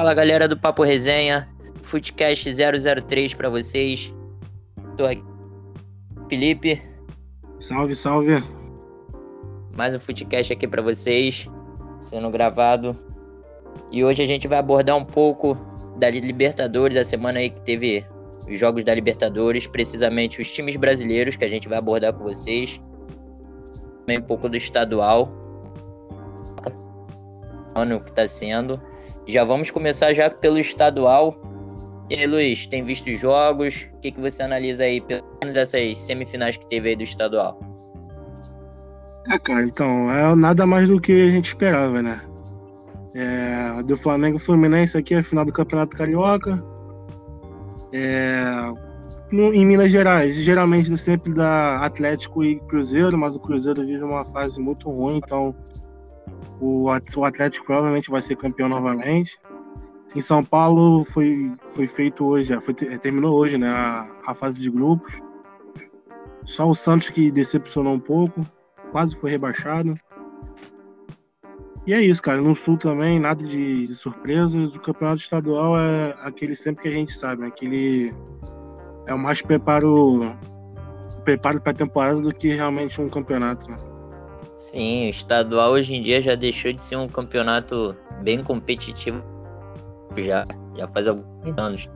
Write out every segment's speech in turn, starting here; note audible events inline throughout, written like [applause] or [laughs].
Fala galera do Papo Resenha, Footcast 003 para vocês. Tô aqui, Felipe. Salve, salve. Mais um Footcast aqui para vocês, sendo gravado. E hoje a gente vai abordar um pouco da Libertadores, a semana aí que teve os jogos da Libertadores, precisamente os times brasileiros que a gente vai abordar com vocês. Também um pouco do estadual, ano que está sendo. Já vamos começar já pelo estadual. E aí, Luiz, tem visto os jogos? O que, que você analisa aí, pelo menos essas semifinais que teve aí do estadual? É, cara, então, é nada mais do que a gente esperava, né? É, do Flamengo Fluminense aqui, a final do Campeonato Carioca. É, no, em Minas Gerais, geralmente sempre da Atlético e Cruzeiro, mas o Cruzeiro vive uma fase muito ruim, então o, Atlético provavelmente vai ser campeão novamente. Em São Paulo foi, foi feito hoje, foi, terminou hoje né, a, a fase de grupos. Só o Santos que decepcionou um pouco, quase foi rebaixado. E é isso, cara. No Sul também, nada de, de surpresa. O campeonato estadual é aquele sempre que a gente sabe, né? aquele é o mais preparo preparo para a temporada do que realmente um campeonato. Né? Sim, o estadual hoje em dia já deixou de ser um campeonato bem competitivo. Já, já faz alguns anos.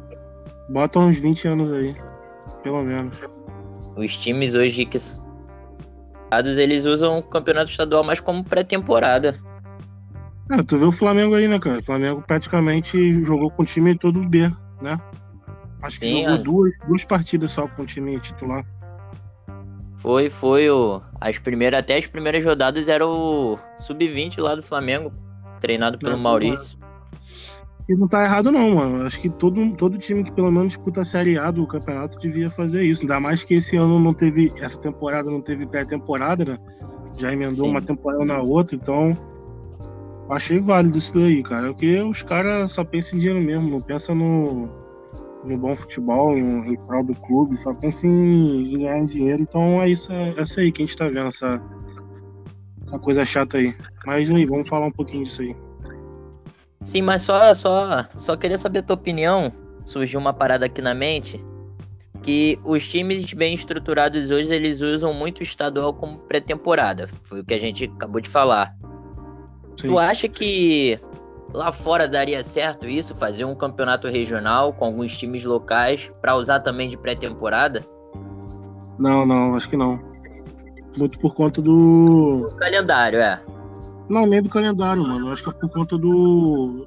Bota uns 20 anos aí, pelo menos. Os times hoje que eles usam o campeonato estadual mais como pré-temporada. É, tu vê o Flamengo aí, né, cara? O Flamengo praticamente jogou com o time todo B, né? Acho Sim, que jogou a... duas, duas partidas só com o time titular. Foi, foi o. As primeiras, até as primeiras rodadas era o Sub-20 lá do Flamengo, treinado pelo é, Maurício. E não tá errado não, mano. Acho que todo, todo time que pelo menos disputa a Série A do campeonato devia fazer isso. Ainda mais que esse ano não teve. Essa temporada não teve pré-temporada, né? Já emendou Sim. uma temporada na outra, então Achei válido isso daí, cara. Porque os caras só pensam em dinheiro mesmo, não pensam no, no bom futebol, em, em prol do clube, só pensam em, ganhar dinheiro. Então é isso, é essa aí que a gente tá vendo, essa, essa coisa chata aí. Mas aí, vamos falar um pouquinho disso aí. Sim, mas só, só, só queria saber a tua opinião. Surgiu uma parada aqui na mente que os times bem estruturados hoje eles usam muito o estadual como pré-temporada. Foi o que a gente acabou de falar. Sim. Tu acha que lá fora daria certo isso, fazer um campeonato regional com alguns times locais para usar também de pré-temporada? Não, não, acho que não. Muito por conta do. do calendário, é. Não, nem do calendário, mano. Acho que é por conta do.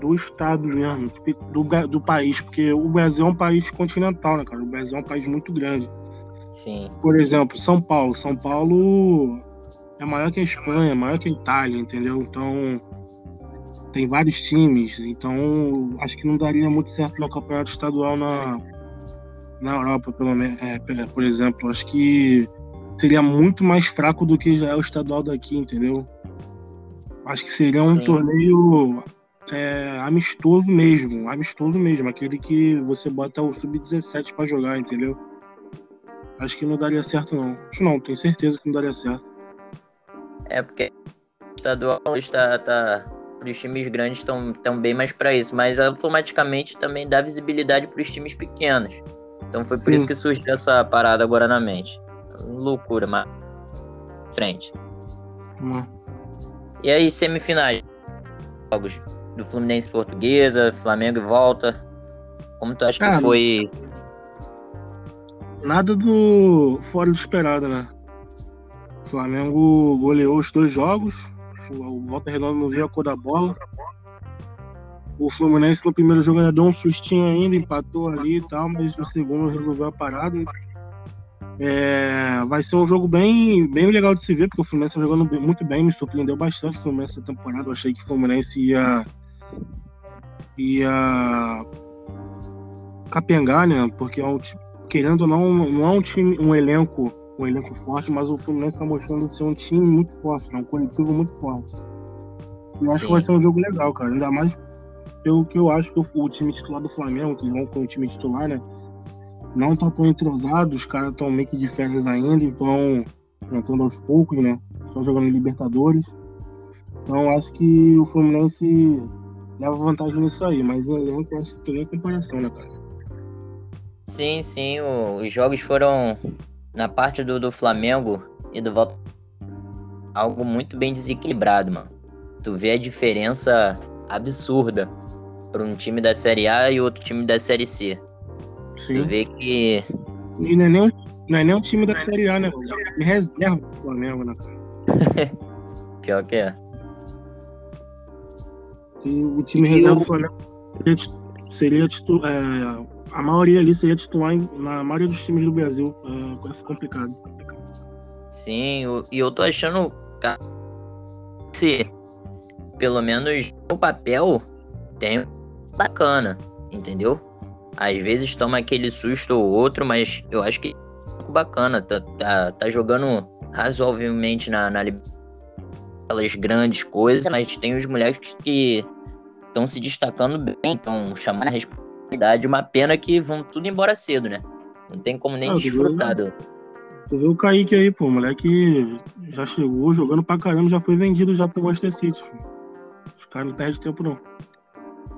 do estado mesmo, do, do país, porque o Brasil é um país continental, né, cara? O Brasil é um país muito grande. Sim. Por exemplo, São Paulo. São Paulo é maior que a Espanha, é maior que a Itália, entendeu? Então tem vários times, então acho que não daria muito certo no campeonato estadual na, na Europa, pelo menos, é, por exemplo. Acho que seria muito mais fraco do que já é o estadual daqui, entendeu? Acho que seria um Sim. torneio é, amistoso mesmo, amistoso mesmo, aquele que você bota o sub-17 para jogar, entendeu? Acho que não daria certo não. Acho não, tenho certeza que não daria certo. É porque o estadual está, tá, os times grandes estão tão bem mais para isso, mas automaticamente também dá visibilidade para os times pequenos. Então foi por Sim. isso que surgiu essa parada agora na mente. Loucura, mas frente. Hum. E aí, semifinais? Jogos do Fluminense Portuguesa, Flamengo e volta. Como tu acha Cara, que foi? Nada do fora do esperado, né? O Flamengo goleou os dois jogos. O Volta Redonda não viu a cor da bola. O Fluminense no primeiro jogo ainda deu um sustinho ainda, empatou ali e tal, mas no segundo resolveu a parada. É, vai ser um jogo bem, bem legal de se ver, porque o Fluminense está jogando muito bem, me surpreendeu bastante o Fluminense essa temporada. Eu achei que o Fluminense ia, ia capengar, né? Porque é um, querendo ou não, não é um time, um elenco um elenco forte, mas o Fluminense está mostrando ser um time muito forte, né? um coletivo muito forte. Eu acho Sim. que vai ser um jogo legal, cara. Ainda mais pelo que eu acho que o, time titular do Flamengo, que vão com o time titular, né? Não tá tão entrosado, os caras estão meio que de férias ainda, então entrando aos poucos, né? Só jogando Libertadores. Então acho que o Fluminense leva vantagem nisso aí, mas o elenco acho que tem comparação, né, cara? Sim, sim, os jogos foram na parte do, do Flamengo e do Volta algo muito bem desequilibrado, mano. Tu vê a diferença absurda para um time da Série A e outro time da Série C. Sim. Tu vê que. E não é nem, não é nem um time da Série A, né? É reserva do Flamengo, né, cara? [laughs] Pior que é. E o time reserva do Flamengo seria titular. É, a maioria ali seria titular na maioria dos times do Brasil. É, é complicado. Sim, e eu tô achando. Se pelo menos no papel tem bacana, entendeu? Às vezes toma aquele susto ou outro, mas eu acho que bacana. Tá, tá, tá jogando razoavelmente na, na aquelas grandes coisas, mas tem os moleques que estão se destacando bem, estão chamando a responsabilidade. Uma pena que vão tudo embora cedo, né? Não tem como nem ah, desfrutar do. Tu vê o Kaique aí, pô, moleque já chegou jogando pra caramba, já foi vendido já pro Manchester City. Os caras não perdem tempo, não.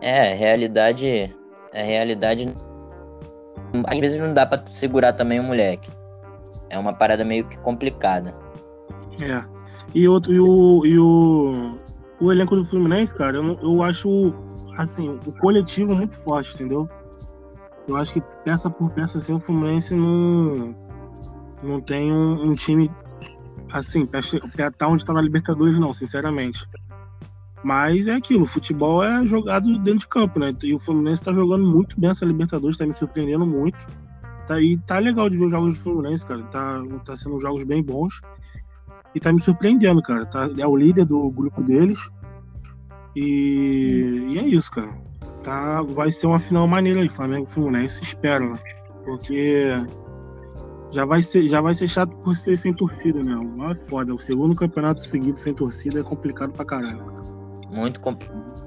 É, realidade. A realidade. Às vezes não dá pra segurar também o moleque. É uma parada meio que complicada. É. E, outro, e, o, e o, o elenco do Fluminense, cara, eu, eu acho assim, o coletivo muito forte, entendeu? Eu acho que peça por peça, assim, o Fluminense não, não tem um, um time assim, pra, estar onde tá na Libertadores, não, sinceramente. Mas é aquilo, futebol é jogado dentro de campo, né? E o Fluminense tá jogando muito bem essa Libertadores, tá me surpreendendo muito. Tá, e tá legal de ver os jogos do Fluminense, cara. Tá, tá sendo jogos bem bons. E tá me surpreendendo, cara. Tá, é o líder do grupo deles. E, e é isso, cara. Tá, vai ser uma final maneira aí, Flamengo Fluminense, espero, né? Porque já vai ser, já vai ser chato por ser sem torcida, né? É foda. O segundo campeonato seguido sem torcida é complicado pra caralho muito complicado.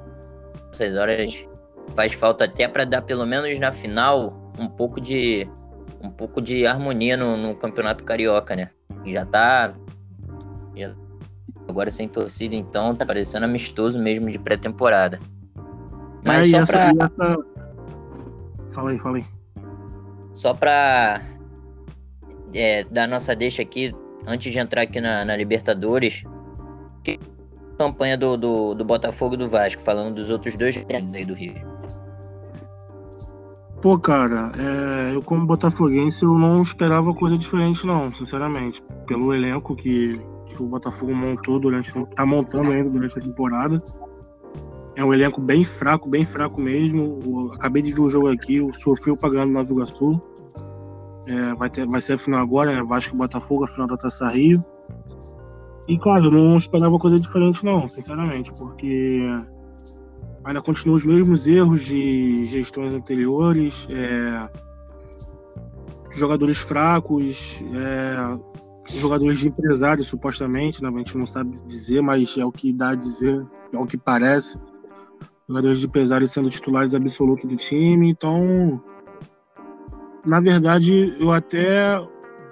Essas horas faz falta até para dar pelo menos na final um pouco de um pouco de harmonia no, no campeonato carioca, né? E já tá já, agora sem torcida, então tá parecendo amistoso mesmo de pré-temporada. Mas é, só essa, pra... essa... Fala aí, fala aí. Só pra é, dar nossa deixa aqui, antes de entrar aqui na, na Libertadores, que campanha do, do, do Botafogo e do Vasco, falando dos outros dois grandes aí do Rio? Pô, cara, é, eu como botafoguense eu não esperava coisa diferente não, sinceramente. Pelo elenco que, que o Botafogo montou durante, tá montando ainda durante a temporada. É um elenco bem fraco, bem fraco mesmo. Eu acabei de ver o jogo aqui, o sofreu pagando Nova Iguaçu. É, vai, ter, vai ser a final agora, né? Vasco e Botafogo, a final da Taça Rio. E claro, eu não esperava coisa diferente, não, sinceramente, porque ainda continuam os mesmos erros de gestões anteriores, é, jogadores fracos, é, jogadores de empresários, supostamente, né? a gente não sabe dizer, mas é o que dá a dizer, é o que parece. Jogadores de empresários sendo titulares absolutos do time, então, na verdade, eu até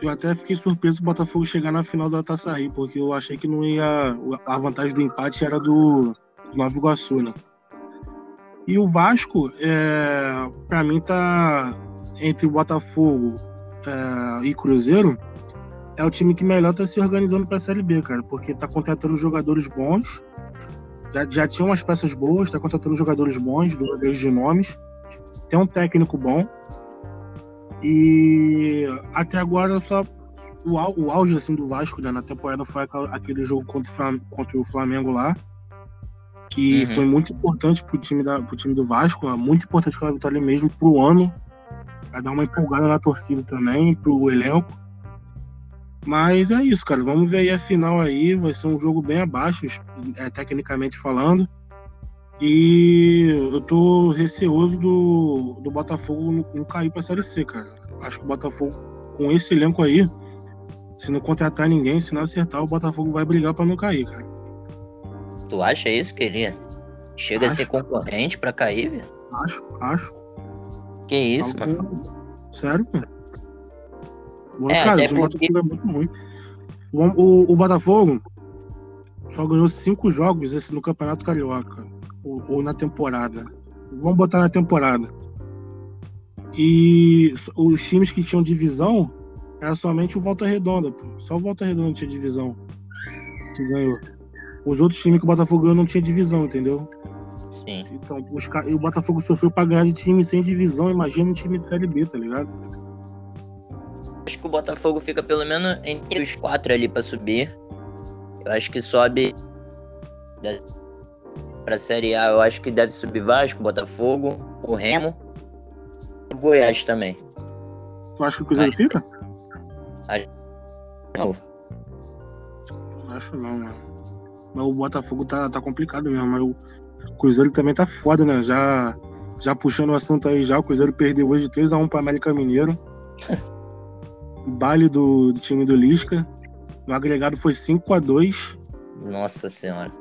eu até fiquei surpreso o Botafogo chegar na final da Taça Rio, porque eu achei que não ia. A vantagem do empate era do Nova Iguaçu, né? E o Vasco, é, para mim, tá entre o Botafogo é, e Cruzeiro, é o time que melhor tá se organizando para a Série B, cara, porque tá contratando jogadores bons, já, já tinha umas peças boas, tá contratando jogadores bons, jogadores de nomes, tem um técnico bom, e até agora só o, o auge assim, do Vasco né, na temporada foi aquele jogo contra o, contra o Flamengo lá. Que uhum. foi muito importante pro time, da, pro time do Vasco, muito importante aquela vitória mesmo pro ano. Pra dar uma empolgada na torcida também, pro elenco. Mas é isso, cara. Vamos ver aí a final aí. Vai ser um jogo bem abaixo, é, tecnicamente falando. E eu tô receoso do, do Botafogo não, cair pra Série C, cara. Acho que o Botafogo, com esse elenco aí, se não contratar ninguém, se não acertar, o Botafogo vai brigar pra não cair, cara. Tu acha isso, queria? Chega acho. a ser concorrente pra cair, velho? Acho, acho. Que isso, Algo... mano? Sério, pô. Boa, é, cara, o. Botafogo é muito ruim. O, o, o Botafogo só ganhou cinco jogos esse no Campeonato Carioca ou, ou na temporada. Vamos botar na temporada. E os times que tinham divisão era somente o Volta Redonda, pô. Só o Volta Redonda tinha divisão que ganhou. Os outros times que o Botafogo ganhou não tinha divisão, entendeu? Sim. Então, os, e o Botafogo sofreu pra ganhar de time sem divisão. Imagina um time de Série B, tá ligado? Acho que o Botafogo fica pelo menos entre os quatro ali pra subir. Eu acho que sobe pra Série A. Eu acho que deve subir Vasco, Botafogo, o Remo o Goiás também. Tu acha que o Cruzeiro Mas... fica? Não. Acho não, mano. Mas o Botafogo tá, tá complicado mesmo. Mas o Cruzeiro também tá foda, né? Já, já puxando o assunto aí já, o Cruzeiro perdeu hoje 3x1 pra América Mineiro. [laughs] baile do, do, time do Lisca. O agregado foi 5x2. Nossa senhora.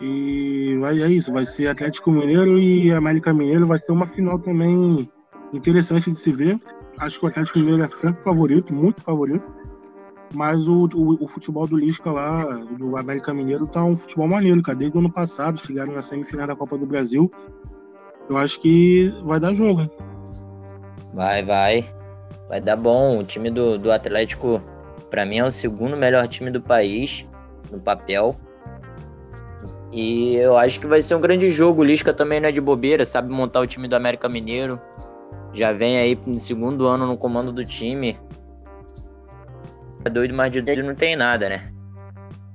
E vai, é isso, vai ser Atlético Mineiro e América Mineiro. Vai ser uma final também interessante de se ver. Acho que o Atlético Mineiro é franco favorito, muito favorito. Mas o, o, o, futebol do Lisca lá, do América Mineiro, tá um futebol maneiro, cara. Desde o ano passado, chegaram na semifinal da Copa do Brasil. Eu acho que vai dar jogo, hein? Vai, vai. Vai dar bom. O time do, do Atlético, para mim, é o segundo melhor time do país, no papel. E eu acho que vai ser um grande jogo. O Lisca também não é de bobeira, sabe montar o time do América Mineiro. Já vem aí no segundo ano no comando do time é doido, mas de doido não tem nada, né?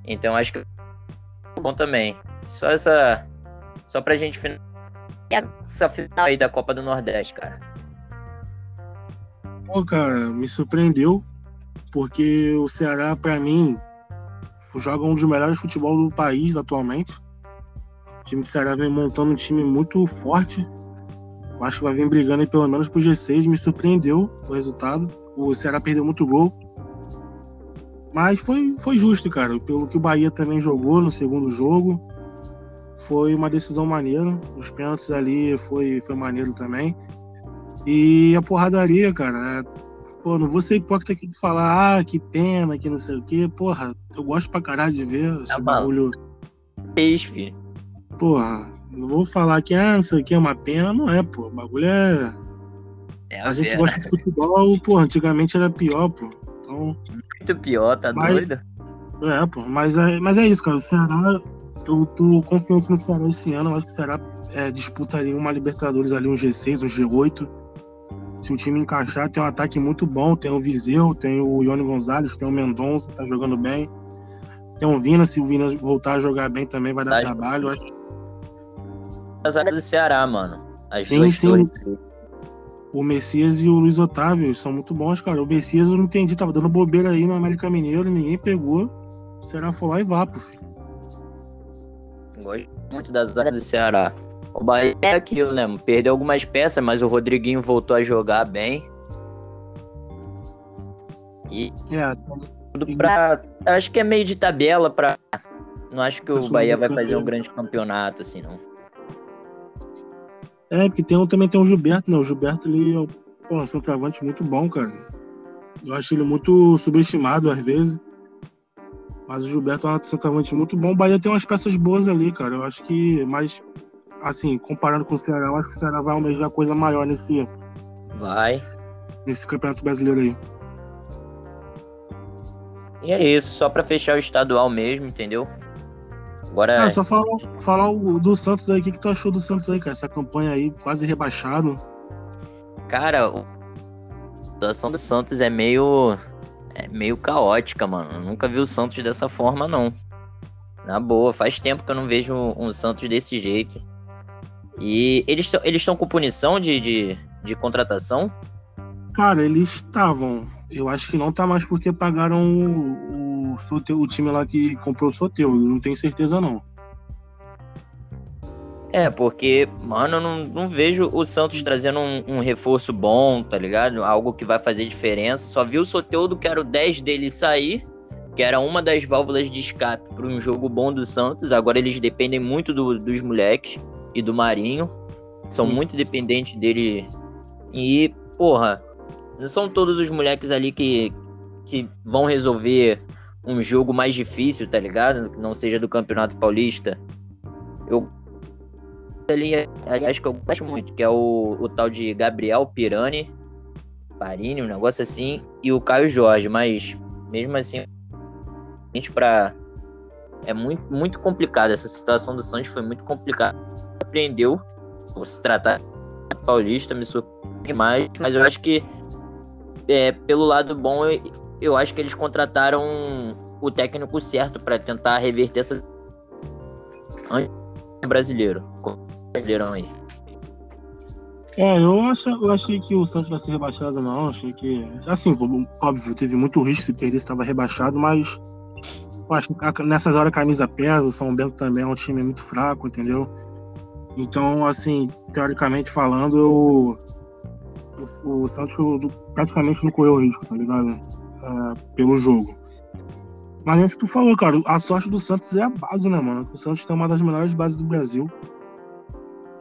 Então acho que é bom também. Só essa. Só pra gente finalizar essa final aí da Copa do Nordeste, cara. Pô, cara, me surpreendeu. Porque o Ceará, pra mim, joga um dos melhores futebol do país atualmente. O time do Ceará vem montando um time muito forte. Eu acho que vai vir brigando aí pelo menos pro G6. Me surpreendeu o resultado. O Ceará perdeu muito gol. Mas foi, foi justo, cara. Pelo que o Bahia também jogou no segundo jogo. Foi uma decisão maneira. Os pênaltis ali foi, foi maneiro também. E a porradaria, cara. É... Pô, não vou ser hipócrita aqui de falar, ah, que pena, que não sei o quê. Porra, eu gosto pra caralho de ver esse é bagulho. Fez, filho. Porra, não vou falar que, ah, não sei o que é uma pena. Não é, pô. O bagulho é. é a, a gente gosta de futebol, pô. Antigamente era pior, pô. Então, Muito pior, tá mas, doido? É, pô, mas é, mas é isso, cara. O Ceará, eu tô confiante no Ceará esse ano. Eu acho que o Ceará é, disputaria uma Libertadores ali, um G6, um G8. Se o time encaixar, tem um ataque muito bom. Tem o Viseu, tem o Ione Gonzalez, tem o Mendonça, tá jogando bem. Tem o Vina, se o Vina voltar a jogar bem também vai dar trabalho. Acho... As áreas do Ceará, mano. As sim, sim. O Messias e o Luiz Otávio são muito bons, cara. O Messias eu não entendi, tava dando bobeira aí no América Mineiro, ninguém pegou. Será foi lá e vapo, filho. Gosto muito das áreas do Ceará. O Bahia é aquilo, né? Perdeu algumas peças, mas o Rodriguinho voltou a jogar bem. E. É, tudo pra. Acho que é meio de tabela pra. Não acho que o Bahia vai fazer um grande campeonato, assim, não. É, porque tem, também tem o Gilberto, né? O Gilberto ele é um, um centroavante muito bom, cara. Eu acho ele muito subestimado às vezes. Mas o Gilberto é um centroavante muito bom. O Bahia tem umas peças boas ali, cara. Eu acho que, mas, assim, comparando com o Ceará, eu acho que o Ceará vai almejar coisa maior nesse. Vai. Nesse campeonato brasileiro aí. E é isso, só para fechar o estadual mesmo, entendeu? Agora. Ah, só falar, falar o, do Santos aí. O que, que tu achou do Santos aí, cara? Essa campanha aí, quase rebaixado. Cara, a situação do Santos é meio. É meio caótica, mano. Eu nunca vi o Santos dessa forma, não. Na boa, faz tempo que eu não vejo um, Santos desse jeito. E eles eles estão com punição de, de, de contratação? Cara, eles estavam. Eu acho que não tá mais porque pagaram o, o, o time lá que comprou o Soteu, não tenho certeza não. É, porque, mano, eu não, não vejo o Santos trazendo um, um, reforço bom, tá ligado? Algo que vai fazer diferença. Só vi o Soteudo, que era o 10 dele sair, que era uma das válvulas de escape para um jogo bom do Santos. Agora eles dependem muito do, dos moleques e do Marinho. São muito dependentes dele. E, porra, não são todos os moleques ali que, que vão resolver um jogo mais difícil, tá ligado? Que não seja do Campeonato Paulista. Eu ali, aliás, que eu gosto muito, que é o, o tal de Gabriel Pirani, Parini, um negócio assim, e o Caio Jorge, mas mesmo assim, a gente para é muito, muito complicado. Essa situação do Santos foi muito complicada. Por se tratar de paulista, me surpreende mais, mas eu acho que é, pelo lado bom, eu, eu acho que eles contrataram o técnico certo para tentar reverter essa brasileiro. Brasileirão aí. É, eu, acho, eu achei que o Santos vai ser rebaixado, não. Achei que. Assim, óbvio, teve muito risco se perder, estava rebaixado, mas. Eu acho que nessas horas a camisa pesa, o São Bento também é um time muito fraco, entendeu? Então, assim, teoricamente falando, eu, o, o Santos praticamente não correu risco, tá ligado? É, pelo jogo. Mas é isso que tu falou, cara. A sorte do Santos é a base, né, mano? O Santos tem uma das melhores bases do Brasil.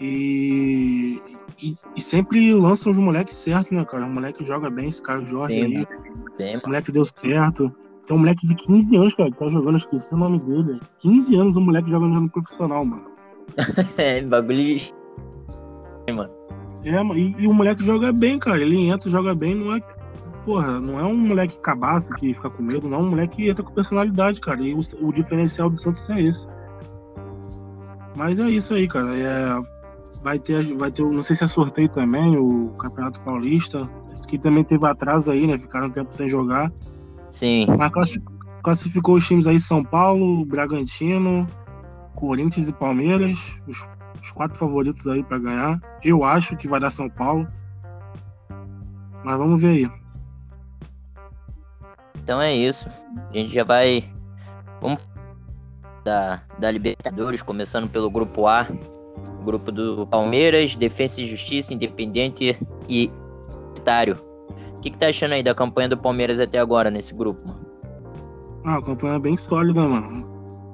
E, e, e sempre lançam os moleques certos, né, cara? O moleque joga bem, esse cara Jorge bem, aí. Bem, o moleque deu certo. Tem um moleque de 15 anos, cara, que tá jogando, esqueci o nome dele. 15 anos o moleque joga no profissional, mano. [laughs] é, bagulho de. [laughs] mano. É, e, e, o moleque joga bem, cara. Ele entra, joga bem, não é. Porra, não é um moleque cabaço que fica com medo, não. É um moleque que entra com personalidade, cara. E o, o diferencial do Santos é esse. Mas é isso aí, cara. É, vai ter, vai ter, não sei se é sorteio também, o Campeonato Paulista, que também teve atraso aí, né? Ficaram um tempo sem jogar. Sim. Mas classificou os times aí São Paulo, Bragantino, Corinthians e Palmeiras, os, os quatro favoritos aí para ganhar. Eu acho que vai dar São Paulo. Mas vamos ver aí. Então é isso. A gente já vai. Vamos da, da Libertadores, começando pelo grupo A. Grupo do Palmeiras, Defesa e Justiça, Independente e Itário. O que, que tá achando aí da campanha do Palmeiras até agora nesse grupo? Ah, a campanha é bem sólida, mano.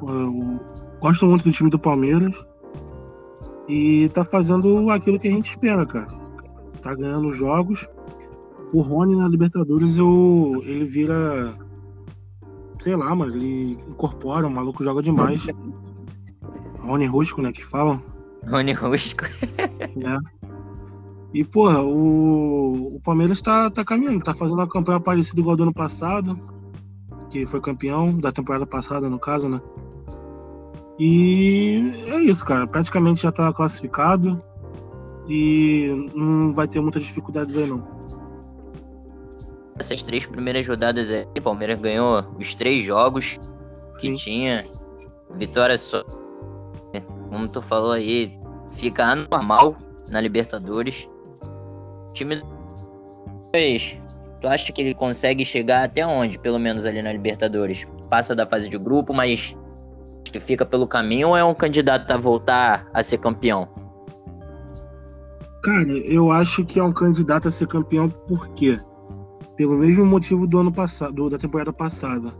Eu gosto muito do time do Palmeiras. E tá fazendo aquilo que a gente espera, cara. Tá ganhando jogos. O Rony na Libertadores, eu, ele vira. Sei lá, mas ele incorpora, o maluco joga demais. Rony Rusco, né, que falam. Rony Rusco. [laughs] é. E, porra, o, o Palmeiras tá, tá caminhando, tá fazendo uma campanha parecida igual do ano passado, que foi campeão da temporada passada, no caso, né? E é isso, cara. Praticamente já está classificado e não vai ter muitas dificuldades aí, não. Essas três primeiras rodadas aí, o Palmeiras ganhou os três jogos que Sim. tinha. Vitória só. Como tu falou aí, fica normal na Libertadores. O time. Tu acha que ele consegue chegar até onde, pelo menos ali na Libertadores? Passa da fase de grupo, mas que fica pelo caminho ou é um candidato a voltar a ser campeão? Cara, eu acho que é um candidato a ser campeão por quê? Pelo mesmo motivo do ano passado, da temporada passada.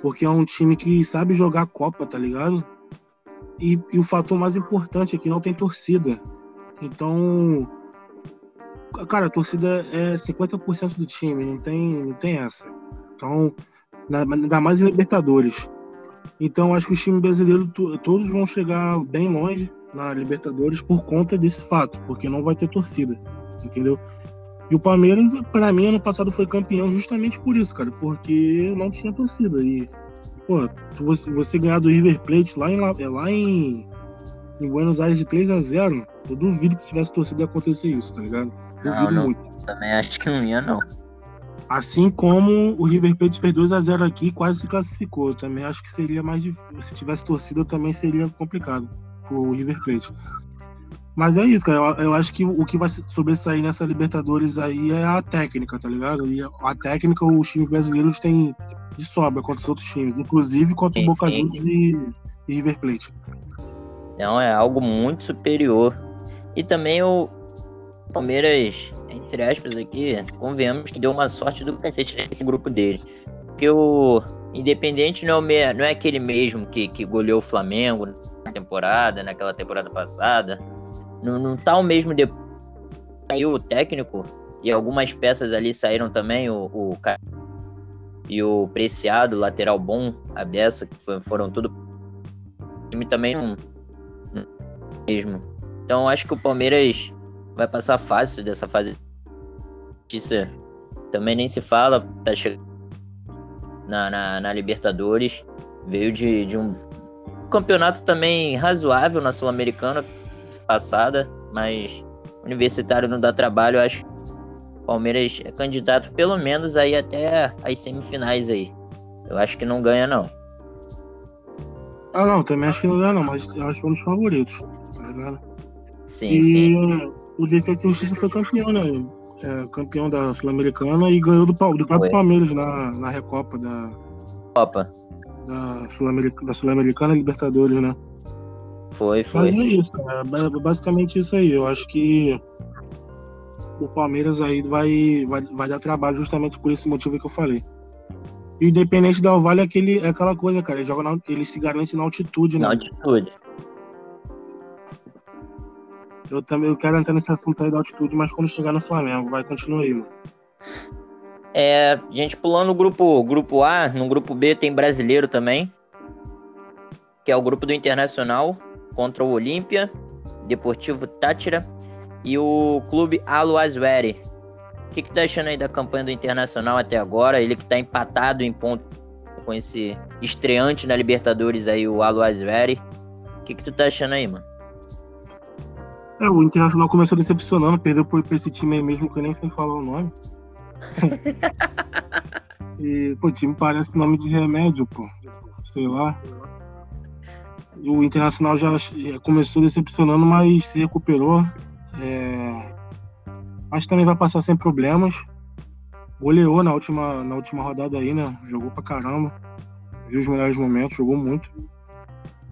Porque é um time que sabe jogar Copa, tá ligado? E, e o fator mais importante é que não tem torcida. Então, cara, a torcida é 50% do time, não tem, não tem essa. Então, ainda mais em Libertadores. Então acho que os times brasileiros todos vão chegar bem longe na Libertadores por conta desse fato, porque não vai ter torcida, entendeu? E o Palmeiras, para mim, ano passado foi campeão justamente por isso, cara, porque não tinha torcida. E, pô, você, você ganhar do River Plate lá em, lá em, em Buenos Aires de 3 a 0 eu duvido que se tivesse torcida ia acontecer isso, tá ligado? Duvido não, não, muito. Também acho que não ia, não. Assim como o River Plate fez 2 a 0 aqui quase se classificou. Eu também acho que seria mais difícil. Se tivesse torcida, também seria complicado pro River Plate. Mas é isso, cara. Eu, eu, acho que o que vai sobressair nessa Libertadores aí é a técnica, tá ligado? E a técnica os times brasileiros têm de sobra contra os outros times, inclusive contra o Boca Juniors e, e River Plate. Não, é algo muito superior. E também o Palmeiras entre aspas aqui, convenhamos que deu uma sorte do cacete nesse grupo dele. Porque o Independente não é, não é aquele mesmo que, que goleou o Flamengo na temporada, naquela temporada passada. Não, não tá o mesmo de Saiu o técnico e algumas peças ali saíram também, o, o e o Preciado, lateral bom, a Bessa, que foi, foram tudo. O time também não, não mesmo. Então acho que o Palmeiras vai passar fácil dessa fase. Justiça também nem se fala, tá chegando na, na, na Libertadores. Veio de, de um campeonato também razoável na Sul-Americana passada, mas Universitário não dá trabalho, eu acho que o Palmeiras é candidato pelo menos aí até as semifinais aí. Eu acho que não ganha não. Ah não, também acho que não ganha não, mas eu acho que é um dos favoritos, tá ligado? Sim, e sim. O Defesa e Justiça foi campeão, né? É, campeão da Sul-Americana e ganhou do, do próprio. Palmeiras na, na Recopa da, Copa. da Sul-Americana Sul Libertadores, né? Foi, Mas foi. é isso, é ba- basicamente isso aí. Eu acho que o Palmeiras aí vai, vai, vai dar trabalho justamente por esse motivo que eu falei. E o Independente da Vale é, aquele, é aquela coisa, cara. Ele, joga na- ele se garante na altitude, né? Na altitude. Eu também eu quero entrar nesse assunto aí da altitude, mas quando chegar no Flamengo, vai continuar aí, mano. É, gente, pulando o grupo, grupo A, no grupo B tem brasileiro também, que é o grupo do Internacional contra o Olímpia, Deportivo Tátira e o clube Alo Asveri. O que, que tá achando aí da campanha do Internacional até agora? Ele que tá empatado em ponto com esse estreante na Libertadores aí, o Alo Asveri. O que, que tu tá achando aí, mano? É, o Internacional começou decepcionando, perdeu por esse time aí mesmo, que eu nem sei falar o nome. [laughs] e, pô, o time parece nome de remédio, pô. Sei lá. E o Internacional já já começou decepcionando, mas se recuperou. É... Acho que também vai passar sem problemas. Goleou na última, na última rodada aí, né? Jogou pra caramba. Viu os melhores momentos, jogou muito.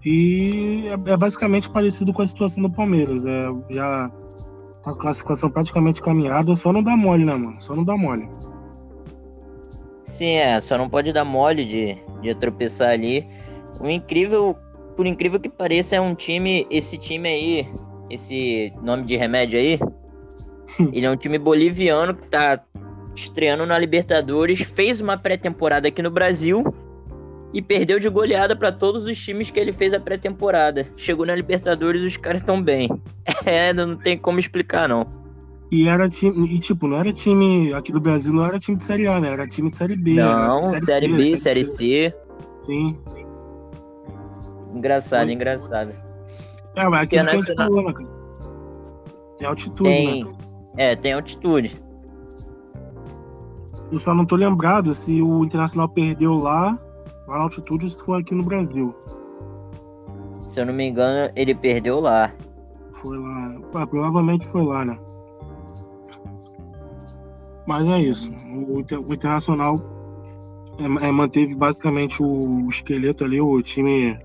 E é, é basicamente parecido com a situação do Palmeiras. É, já tá com a classificação praticamente caminhada, só não dá mole, né, mano? Só não dá mole. Sim, é, só não pode dar mole de, de tropeçar ali. O incrível, por incrível que pareça, é um time, esse time aí, esse nome de remédio aí, ele é um time boliviano que tá estreando na Libertadores, fez uma pré-temporada aqui no Brasil e perdeu de goleada pra todos os times que ele fez a pré-temporada. Chegou na Libertadores, os caras estão bem. [laughs] É, não tem como explicar não. E era time. E tipo, não era time. Aqui do Brasil não era time de Série A, né? Era time de Série B. Não, era Série C, B, Série C. Sim. Engraçado, engraçado. É, mas aquilo que a gente Internacional. né, cara? É altitude, Tem, né? é, tem altitude. Eu só não tô lembrado se o Internacional perdeu lá, lá na altitude, se foi aqui no Brasil. Se eu não me engano, ele perdeu lá. Foi lá. Ah, provavelmente foi lá, né? Mas é isso. O, o Internacional é, é, manteve basicamente o, esqueleto ali, o time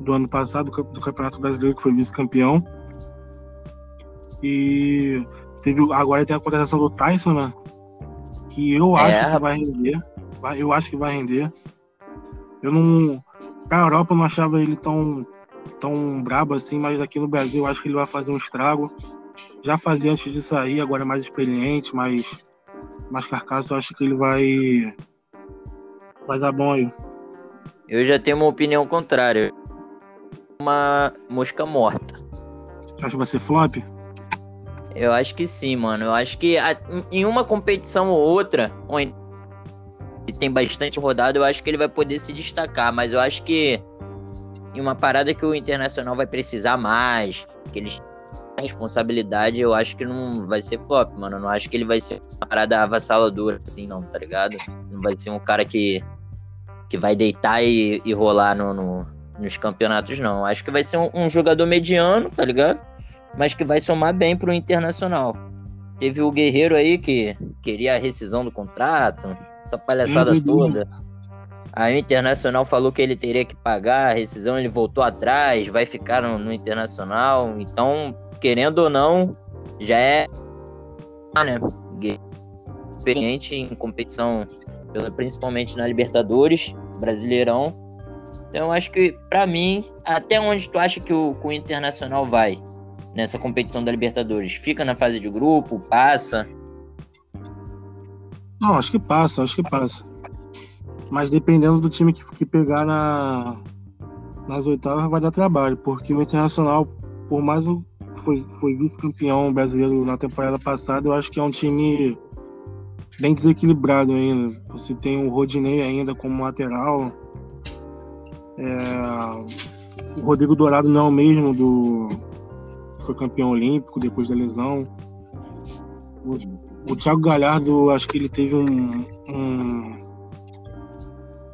do ano passado, do, do Campeonato Brasileiro, que foi vice-campeão. E teve, o- agora tem a contratação do Tyson, né? Que eu É, acho que vai render. Vai- Eu acho que vai render. Eu não. Pra Europa eu não achava ele tão, tão brabo assim, mas aqui no Brasil eu acho que ele vai fazer um estrago. Já fazia antes de sair, agora é mais experiente, mais, mais carcaça, eu acho que ele vai. Vai dar bom aí. Eu já tenho uma opinião contrária. Uma mosca morta. Acho que vai ser flop? Eu acho que sim, mano. Eu acho que a- em uma competição ou outra, onde tem bastante rodada, eu acho que ele vai poder se destacar. Mas eu acho que em uma parada que o Internacional vai precisar mais, que eles têm responsabilidade, eu acho que não vai ser flop, mano. Eu não acho que ele vai ser uma parada avassaladora, assim, não, tá ligado? Não vai ser um cara que, que vai deitar e, e rolar no, no- nos campeonatos, não. Eu acho que vai ser um, um jogador mediano, tá ligado? Mas que vai somar bem pro Internacional. Teve o Guerreiro aí que queria a rescisão do contrato, essa palhaçada Uhum. toda. Aí o Internacional falou que ele teria que pagar a rescisão, ele voltou atrás, vai ficar no, no Internacional. Então, querendo ou não, já é ah, né? experiente em competição, principalmente na Libertadores, Brasileirão. Então, eu acho que, pra mim, até onde tu acha que o, que o Internacional vai nessa competição da Libertadores? Fica na fase de grupo, passa? Não, acho que passa, acho que passa. Mas dependendo do time que, que pegar na, nas oitavas, vai dar trabalho, porque o Internacional, por mais o foi, foi vice-campeão brasileiro na temporada passada, eu acho que é um time bem desequilibrado ainda. Você tem o Rodinei ainda como lateral. É, o Rodrigo Dourado não é o mesmo do foi campeão olímpico depois da lesão. O, Thiago Galhardo, acho que ele teve um, um,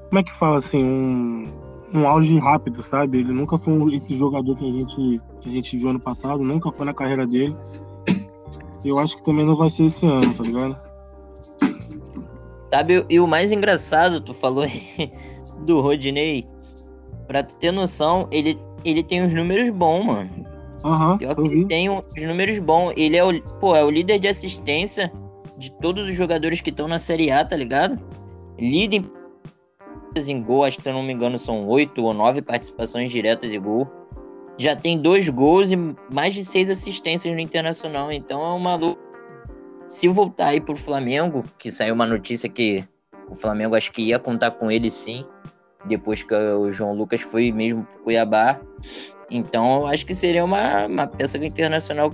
como é que fala assim, um, um auge rápido, sabe? Ele nunca foi esse jogador que a gente que a gente viu ano passado, nunca foi na carreira dele. Eu acho que também não vai ser esse ano, tá ligado? Sabe, e o mais engraçado, tu falou [laughs] do Rodinei, pra tu ter noção, ele, ele tem uns números bons, mano. Uhum, Pior que ele tem uns números bons. Ele é o, pô, é o líder de assistência de todos os jogadores que estão na Série A, tá ligado? Líder em gol, acho que se eu não me engano são oito ou nove participações diretas de gol. Já tem dois gols e mais de seis assistências no Internacional, então é um maluco se voltar aí pro Flamengo, que saiu uma notícia que o Flamengo acho que ia contar com ele sim, depois que o João Lucas foi mesmo pro Cuiabá. Então eu acho que seria uma, uma peça que o Internacional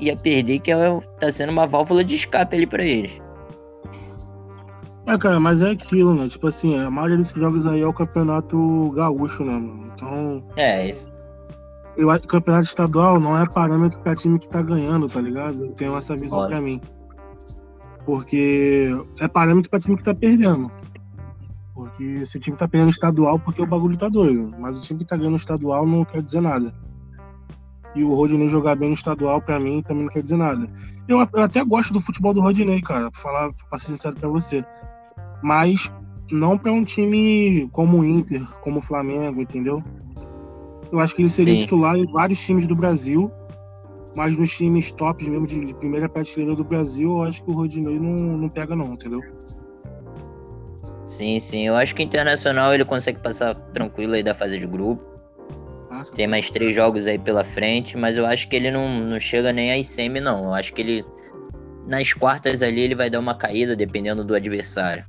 ia perder, que é, tá sendo uma válvula de escape ali para eles. É, cara, mas é aquilo, né? Tipo assim, a maioria desses jogos aí é o campeonato gaúcho, né? Então. É, isso. Eu acho que o campeonato estadual não é parâmetro pra time que tá ganhando, tá ligado? Eu tenho essa visão Olha. pra mim. Porque é parâmetro para time que tá perdendo. Porque se o time tá perdendo estadual, porque o bagulho tá doido. Mas o time que tá ganhando estadual não quer dizer nada. E o Rodinei jogar bem no estadual, para mim, também não quer dizer nada. Eu, eu, até gosto do futebol do Rodinei, cara, pra falar, pra ser sincero pra você. Mas não para um time como o Inter, como o Flamengo, entendeu? Eu acho que ele seria Sim. titular em vários times do Brasil mas nos times tops mesmo de, de, primeira prateleira do Brasil, eu acho que o Rodinei não, não pega não, entendeu? Sim, sim. Eu acho que o Internacional ele consegue passar tranquilo aí da fase de grupo. Nossa. Tem mais três jogos aí pela frente, mas eu acho que ele não, não chega nem às semi, não. Eu acho que ele, nas quartas ali, ele vai dar uma caída, dependendo do adversário.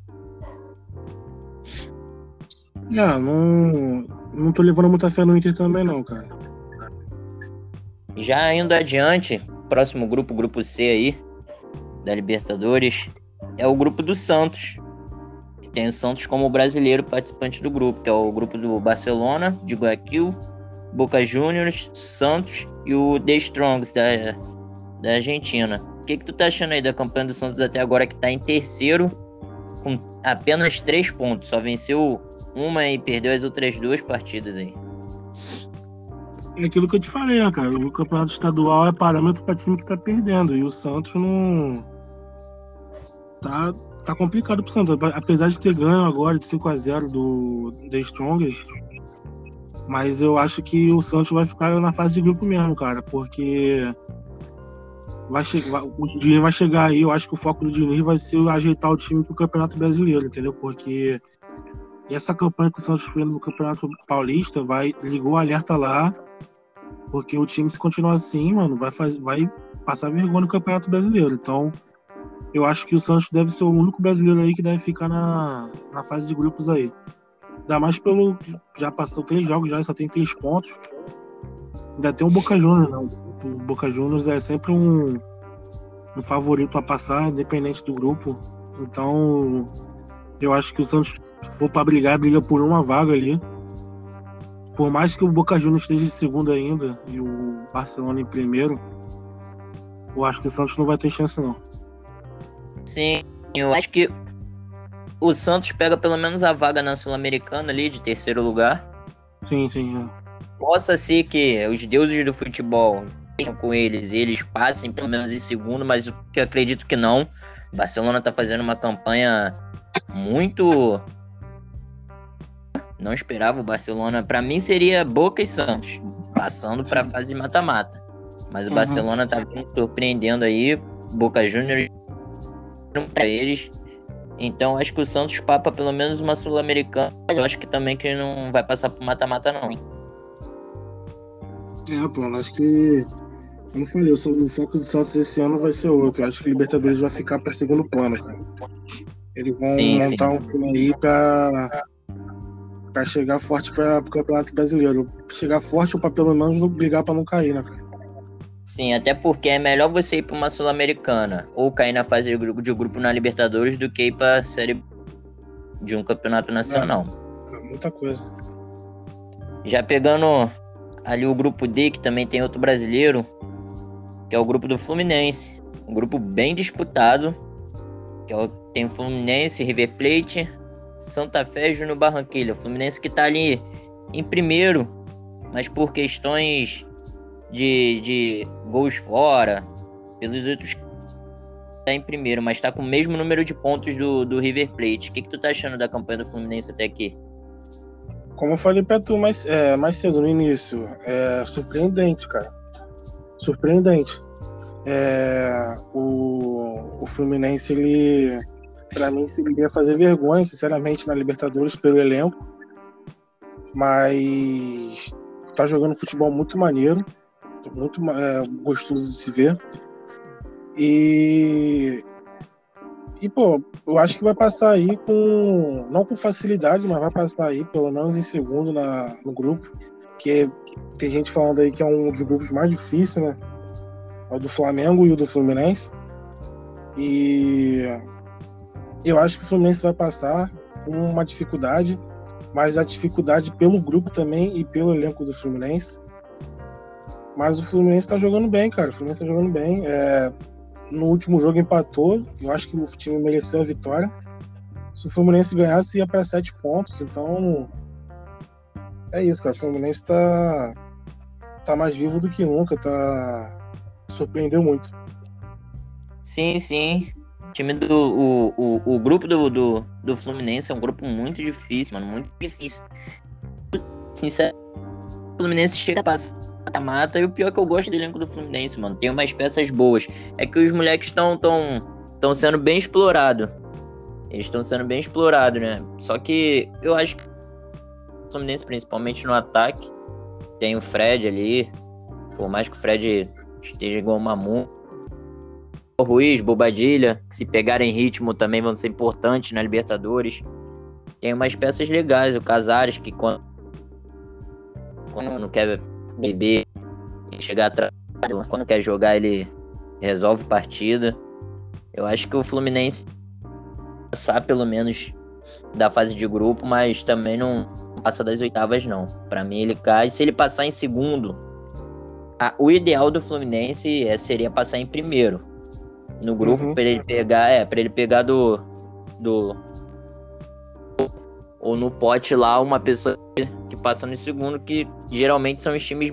Não, não, não tô levando muita fé no Inter também, não, cara. Já indo adiante, próximo grupo, grupo C aí, da Libertadores, é o grupo do Santos. Que tem o Santos como brasileiro participante do grupo, que é o grupo do Barcelona, de Guayaquil, Boca Juniors, Santos e o The Strongs da, da Argentina. O que, que tu tá achando aí da campanha do Santos até agora, que tá em terceiro, com apenas três pontos? Só venceu uma e perdeu as outras duas partidas aí é aquilo que eu te falei, né, cara. O campeonato estadual é parâmetro para time que tá perdendo. E o Santos não. Tá, tá complicado pro Santos. Apesar de ter ganho agora de 5 a 0 do The Strongest. Mas eu acho que o Santos vai ficar na fase de grupo mesmo, cara. Porque. Vai chegar, o Diniz vai chegar aí. Eu acho que o foco do Diniz vai ser ajeitar o time pro Campeonato Brasileiro, entendeu? Porque. essa campanha que o Santos fez no Campeonato Paulista vai ligou o alerta lá porque o time, se continuar assim, mano, vai, faz, vai passar vergonha no Campeonato Brasileiro. Então, eu acho que o Santos deve ser o único brasileiro aí que deve ficar na, na fase de grupos aí. Ainda mais pelo. Já passou três jogos, já só tem três pontos. Ainda tem o Boca Juniors, não. O Boca Juniors é sempre um, um favorito a passar, independente do grupo. Então, eu acho que o Santos, se for para brigar, briga por uma vaga ali. Por mais que o Boca Juniors esteja em segundo ainda e o Barcelona em primeiro, eu acho que o Santos não vai ter chance, não. Sim, eu acho que o Santos pega pelo menos a vaga na Sul-Americana ali, de terceiro lugar. Sim, sim. É. Possa ser que os deuses do futebol estejam com eles e eles passem pelo menos em segundo, mas eu acredito que não. O Barcelona está fazendo uma campanha muito não esperava o Barcelona. Para mim seria Boca e Santos, passando para fase de mata-mata. Mas o uhum. Barcelona tá surpreendendo aí, Boca Juniors para eles. Então acho que o Santos papa pelo menos uma sul-americana, mas eu acho que também que não vai passar pro mata-mata não. É, pô, acho que como eu falei, o foco do Santos esse ano vai ser outro. Eu acho que o Libertadores vai ficar para segundo plano, cara. Eles vão sim, montar sim. um filme aí para para chegar forte para o Campeonato Brasileiro. Chegar forte ou para pelo menos brigar para não cair, né, cara? Sim, até porque é melhor você ir para uma Sul-Americana ou cair na fase de grupo, de grupo na Libertadores do que ir para série de um campeonato nacional. É, muita coisa. Já pegando ali o grupo D, que também tem outro brasileiro, que é o grupo do Fluminense. Um grupo bem disputado, que é o, tem o Fluminense, River Plate, Santa Fé e Júnior Barranquilla. O Fluminense que está ali em primeiro, mas por questões de, de gols fora, pelos outros tá em primeiro, mas tá com o mesmo número de pontos do, do River Plate. O que, que tu tá achando da campanha do Fluminense até aqui? Como eu falei pra tu mais, é, mais cedo no início, é surpreendente, cara. Surpreendente. É, o, o Fluminense, ele, pra mim, iria fazer vergonha, sinceramente, na Libertadores pelo elenco. Mas tá jogando futebol muito maneiro muito é, gostoso de se ver. E, e, pô, eu acho que vai passar aí com, não com facilidade, mas vai passar aí, pelo menos em segundo na, no grupo, que tem gente falando aí que é um dos grupos mais difíceis, né? É o do Flamengo e o do Fluminense. E eu acho que o Fluminense vai passar com uma dificuldade, mas a dificuldade pelo grupo também e pelo elenco do Fluminense. Mas o Fluminense tá jogando bem, cara. O Fluminense tá jogando bem. É, no último jogo empatou. Eu acho que o time mereceu a vitória. Se o Fluminense ganhasse, ia para sete pontos. Então. É isso, cara. O Fluminense tá, tá mais vivo do que nunca. Tá. Surpreendeu muito. Sim, sim. O time do. O, o, o grupo do, do, do Fluminense é um grupo muito difícil, mano. Muito difícil. Sinceramente, o Fluminense chega a passar mata-mata. E o pior é que eu gosto do elenco do Fluminense, mano. Tem umas peças boas. É que os moleques estão tão, tão sendo bem explorados. Eles estão sendo bem explorados, né? Só que eu acho que o Fluminense, principalmente no ataque, tem o Fred ali. Por mais que o Fred esteja igual o Mamu. O Ruiz, Bobadilha, que se pegarem ritmo também vão ser importantes na Libertadores. Tem umas peças legais, o Casares, que quando, quando não quer beber, chegar atrás, quando quer jogar ele resolve partida. Eu acho que o Fluminense passar pelo menos da fase de grupo, mas também não passa das oitavas não. Para mim ele cai, se ele passar em segundo, a, o ideal do Fluminense é, seria passar em primeiro no grupo uhum. para ele pegar, é, para ele pegar do do ou no pote lá uma pessoa que passa no segundo, que geralmente são os times.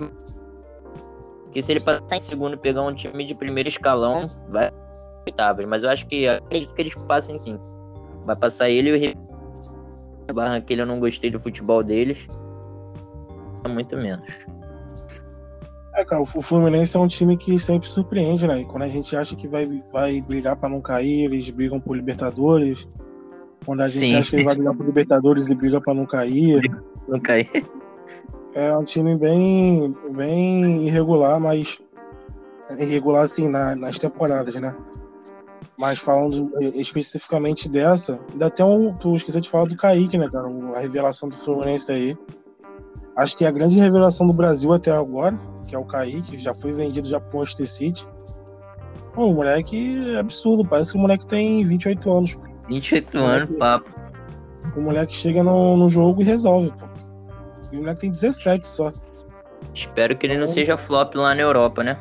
Que se ele passar em segundo e pegar um time de primeiro escalão, vai oitavas. Mas eu acho que acredito que eles passem sim. Vai passar ele e o Barranquilla eu não gostei do futebol deles. Muito menos. É, cara, o Fluminense é um time que sempre surpreende, né? E quando a gente acha que vai, vai brigar para não cair, eles brigam por Libertadores. Quando a gente Sim. acha que ele vai brigar por Libertadores e briga para não cair. [laughs] Não cair. É um time bem, bem irregular, mas irregular assim na, nas temporadas, né? Mas falando especificamente dessa, ainda até um. Tu esqueceu de falar do Kaique, né, cara? A revelação do Fluminense aí. Acho que é a grande revelação do Brasil até agora, que é o Kaique, já foi vendido já pro Manchester City. Pô, o moleque é absurdo, parece que o moleque tem 28 anos. 28 anos, papo. O moleque chega no, no jogo e resolve, pô. O moleque tem 17 só. Espero que ele não seja flop lá na Europa, né?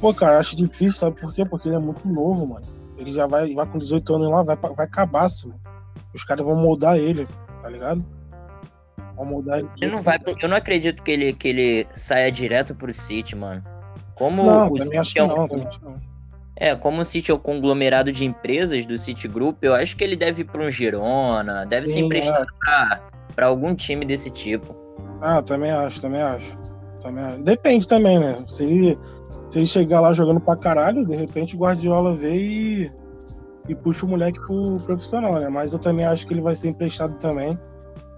Pô, cara, acho difícil, sabe por quê? Porque ele é muito novo, mano. Ele já vai, vai com 18 anos lá, vai, vai cabaço, mano. Os caras vão moldar ele, tá ligado? Vão moldar ele. Eu não, vai, eu não acredito que ele, que ele saia direto pro City, mano. Como não, o que é um... não, É, como o City é o conglomerado de empresas do City Group, eu acho que ele deve ir para um Girona, deve Sim, ser emprestado é. para algum time desse tipo. Ah, também acho, também acho. Também acho. Depende também, né? Se ele, se ele chegar lá jogando pra caralho, de repente o Guardiola vê e, e puxa o moleque pro profissional, né? Mas eu também acho que ele vai ser emprestado também.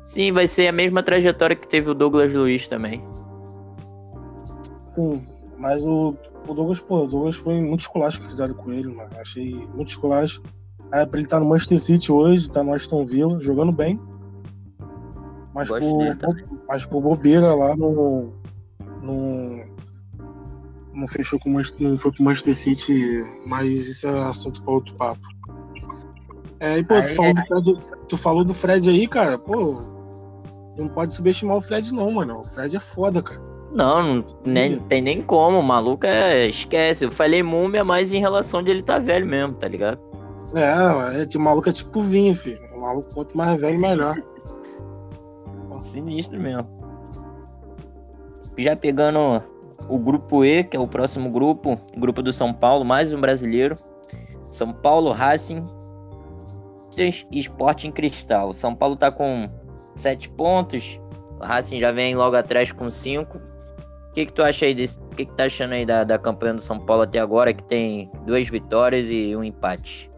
Sim, vai ser a mesma trajetória que teve o Douglas Luiz também. Sim, mas o, o Douglas, pô, o Douglas foi muito esculacho que fizeram com ele, mano. Achei muito esculacho. Aí pra ele tá no Manchester City hoje, tá no Aston Villa, jogando bem. Mas por, mas por bobeira lá no, no, não fechou com não foi com o Manchester City, mas isso é assunto para outro papo. É, e pô, tu, falou é... Fred, tu falou do Fred aí, cara, pô, não pode subestimar o Fred não, mano. O Fred é foda, cara. Não, não nem, tem nem como. O maluco é, esquece. Eu falei múmia, mas em relação de ele tá velho mesmo, tá ligado? É, é de maluco é tipo vinho, filho. O maluco quanto mais velho, melhor. Sinistro mesmo. Já pegando o grupo E, que é o próximo grupo, grupo do São Paulo, mais um brasileiro. São Paulo, Racing, Esporte em Cristal. São Paulo tá com 7 pontos, o Racing já vem logo atrás com 5 que, que tu acha aí desse. O que, que tá achando aí da, da campanha do São Paulo até agora, que tem duas vitórias e um empate?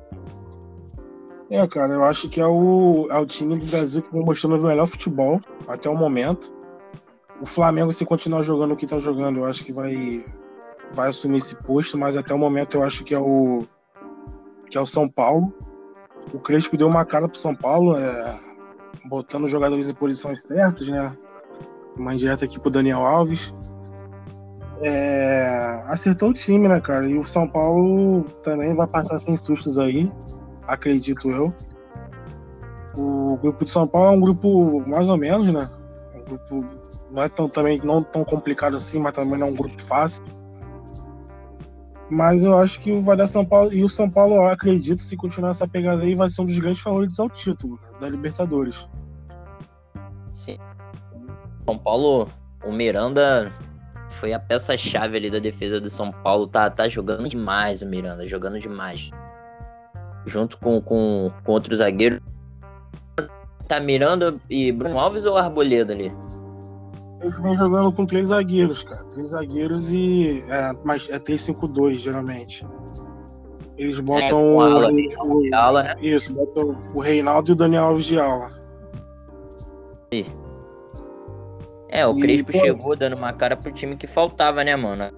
É, cara, eu acho que é o, é o time do Brasil que vem mostrando o melhor futebol até o momento. O Flamengo, se continuar jogando o que tá jogando, eu acho que vai, vai assumir esse posto, mas até o momento eu acho que é o, que é o São Paulo. O Crespo deu uma cara pro São Paulo, é, botando jogadores em posições certas, né? Uma indireta aqui pro Daniel Alves. É, acertou o time, né, cara? E o São Paulo também vai passar sem sustos aí, acredito eu. O grupo de São Paulo é um grupo mais ou menos, né? Um grupo não é tão, também não tão complicado assim, mas também não é um grupo fácil. Mas eu acho que vai dar São Paulo. E o São Paulo, eu acredito, se continuar essa pegada aí, vai ser um dos grandes favoritos ao título da Libertadores. Sim. São Paulo, o Miranda foi a peça-chave ali da defesa do São Paulo. Tá, tá jogando demais o Miranda, jogando demais. Junto com, com, com outro zagueiro. Tá Miranda e Bruno Alves ou Arboleda ali? Eles vêm jogando com três zagueiros, cara. Três zagueiros e. É, mas é 3-5-2, geralmente. Eles botam é, o, ala, o, ala, né? Isso, botam o Reinaldo e o Daniel Alves de ala. É, o e, Crespo pô, chegou dando uma cara pro time que faltava, né, mano?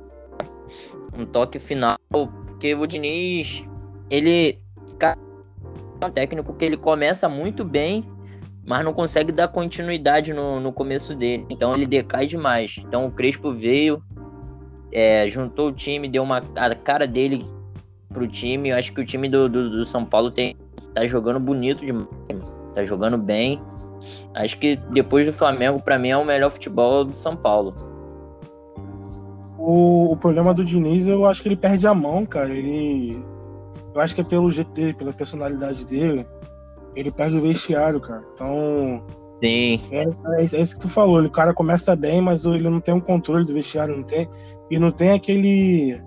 Um toque final, porque o Diniz, ele. É um técnico que ele começa muito bem mas não consegue dar continuidade no, no começo dele. Então ele decai demais. Então o Crespo veio, é, juntou o time, deu uma a cara dele pro time. Eu acho que o time do, do, do, São Paulo tem, tá jogando bonito demais. Tá jogando bem. Acho que depois do Flamengo, para mim, é o melhor futebol do São Paulo. O, o problema do Diniz, eu acho que ele perde a mão, cara. Ele. Eu acho que é pelo jeito dele, pela personalidade dele ele perde o vestiário, cara. Então. Sim. É, é, é, isso que tu falou. Ele, o cara começa bem, mas ele não tem um controle do vestiário, não tem. E não tem aquele.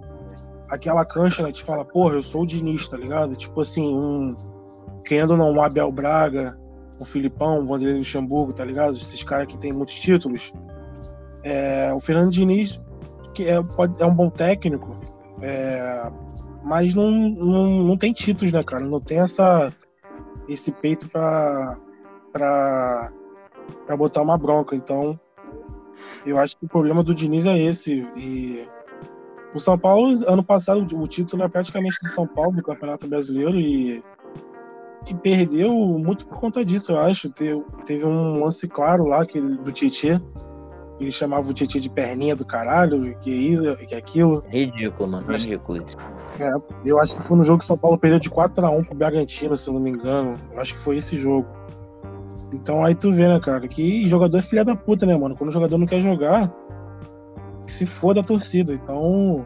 Aquela cancha, né? Te fala, porra, eu sou o Diniz, tá ligado? Tipo assim, um. Querendo ou não, um Abel Braga, o Filipão, o Vanderlei Luxemburgo, tá ligado? Esses caras que tem muitos títulos. É, o Fernando Diniz, que é, pode, é um bom técnico, é, mas não, não, não tem títulos, né, cara? Não tem essa esse peito para para para botar uma bronca. Então, eu acho que o problema do Diniz é esse. E o São Paulo, ano passado, o título é praticamente do São Paulo, do Campeonato Brasileiro, e, e perdeu muito por conta disso, eu acho. Teve, teve um lance claro lá que, do Tietchan, ele chamava o Tietchan de perninha do caralho, que isso, que aquilo. Ridículo, mano, ridículo. É, eu acho que foi no jogo que o São Paulo perdeu de 4x1 pro Bragantino, se eu não me engano. Eu acho que foi esse jogo. Então aí tu vê, né, cara, que jogador é filha da puta, né, mano? Quando o jogador não quer jogar, que se foda a torcida. Então,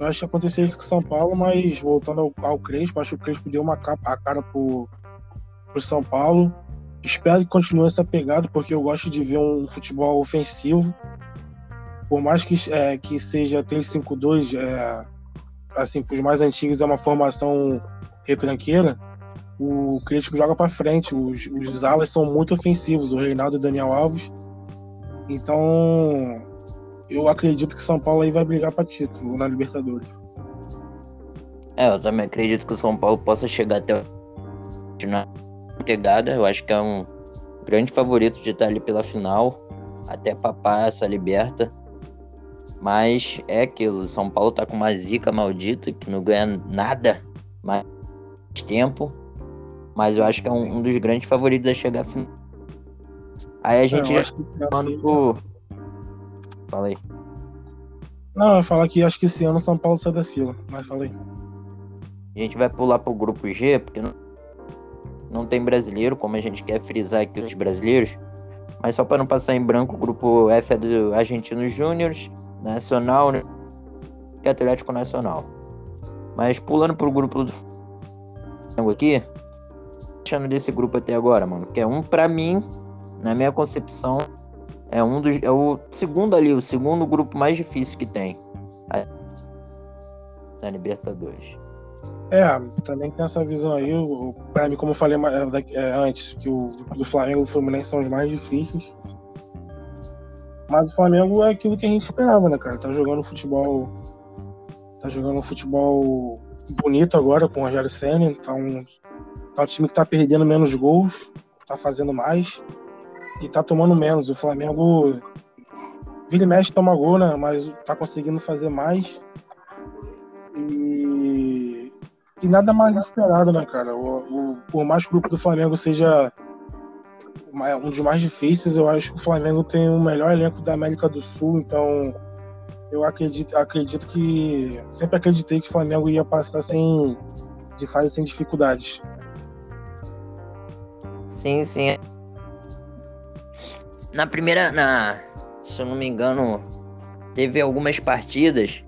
eu acho que aconteceu isso com o São Paulo, mas voltando ao, ao Crespo, acho que o Crespo deu uma capa, a cara pro, pro São Paulo. Espero que continue essa pegada, porque eu gosto de ver um futebol ofensivo. Por mais que, é, que seja 3-5-2, é, assim, para os mais antigos é uma formação retranqueira, o crítico joga para frente. Os, os alas são muito ofensivos, o Reinaldo e o Daniel Alves. Então, eu acredito que São Paulo aí vai brigar para título na Libertadores. É, eu também acredito que o São Paulo possa chegar até na pegada. Eu acho que é um grande favorito de estar ali pela final, até papar essa liberta. Mas é aquilo, São Paulo tá com uma zica maldita que não ganha nada mais tempo. Mas eu acho que é um, um dos grandes favoritos a chegar a final. Aí a gente é, já falando pro. Fala aí. Não, eu ia falar que acho que esse ano o São Paulo sai da fila, mas falei. A gente vai pular pro grupo G, porque não, não tem brasileiro, como a gente quer frisar aqui os brasileiros. Mas só para não passar em branco, o grupo F é do Argentino Júnior, Nacional e Atlético Nacional. Mas pulando pro grupo do Flamengo aqui, achando desse grupo até agora, mano, que é um para mim, na minha concepção, é um dos é o segundo ali, o segundo grupo mais difícil que tem. Na Libertadores. É, também tem essa visão aí. Para mim, como eu falei é, antes, que o do Flamengo e o Fluminense são os mais difíceis. Mas o Flamengo é aquilo que a gente esperava, né, cara? Tá jogando futebol. Tá jogando futebol bonito agora com o Rogério Senna. Tá um, tá um time que tá perdendo menos gols, tá fazendo mais e tá tomando menos. O Flamengo vira e mexe toma gol, né? Mas tá conseguindo fazer mais. E, e nada mais esperado, né, cara? O, o, por mais que o grupo do Flamengo seja um dos mais difíceis, eu acho que o Flamengo tem o melhor elenco da América do Sul, então eu acredito, acredito que. Sempre acreditei que o Flamengo ia passar sem. de fase sem dificuldades. Sim, sim na primeira, na, se eu não me engano, teve algumas partidas.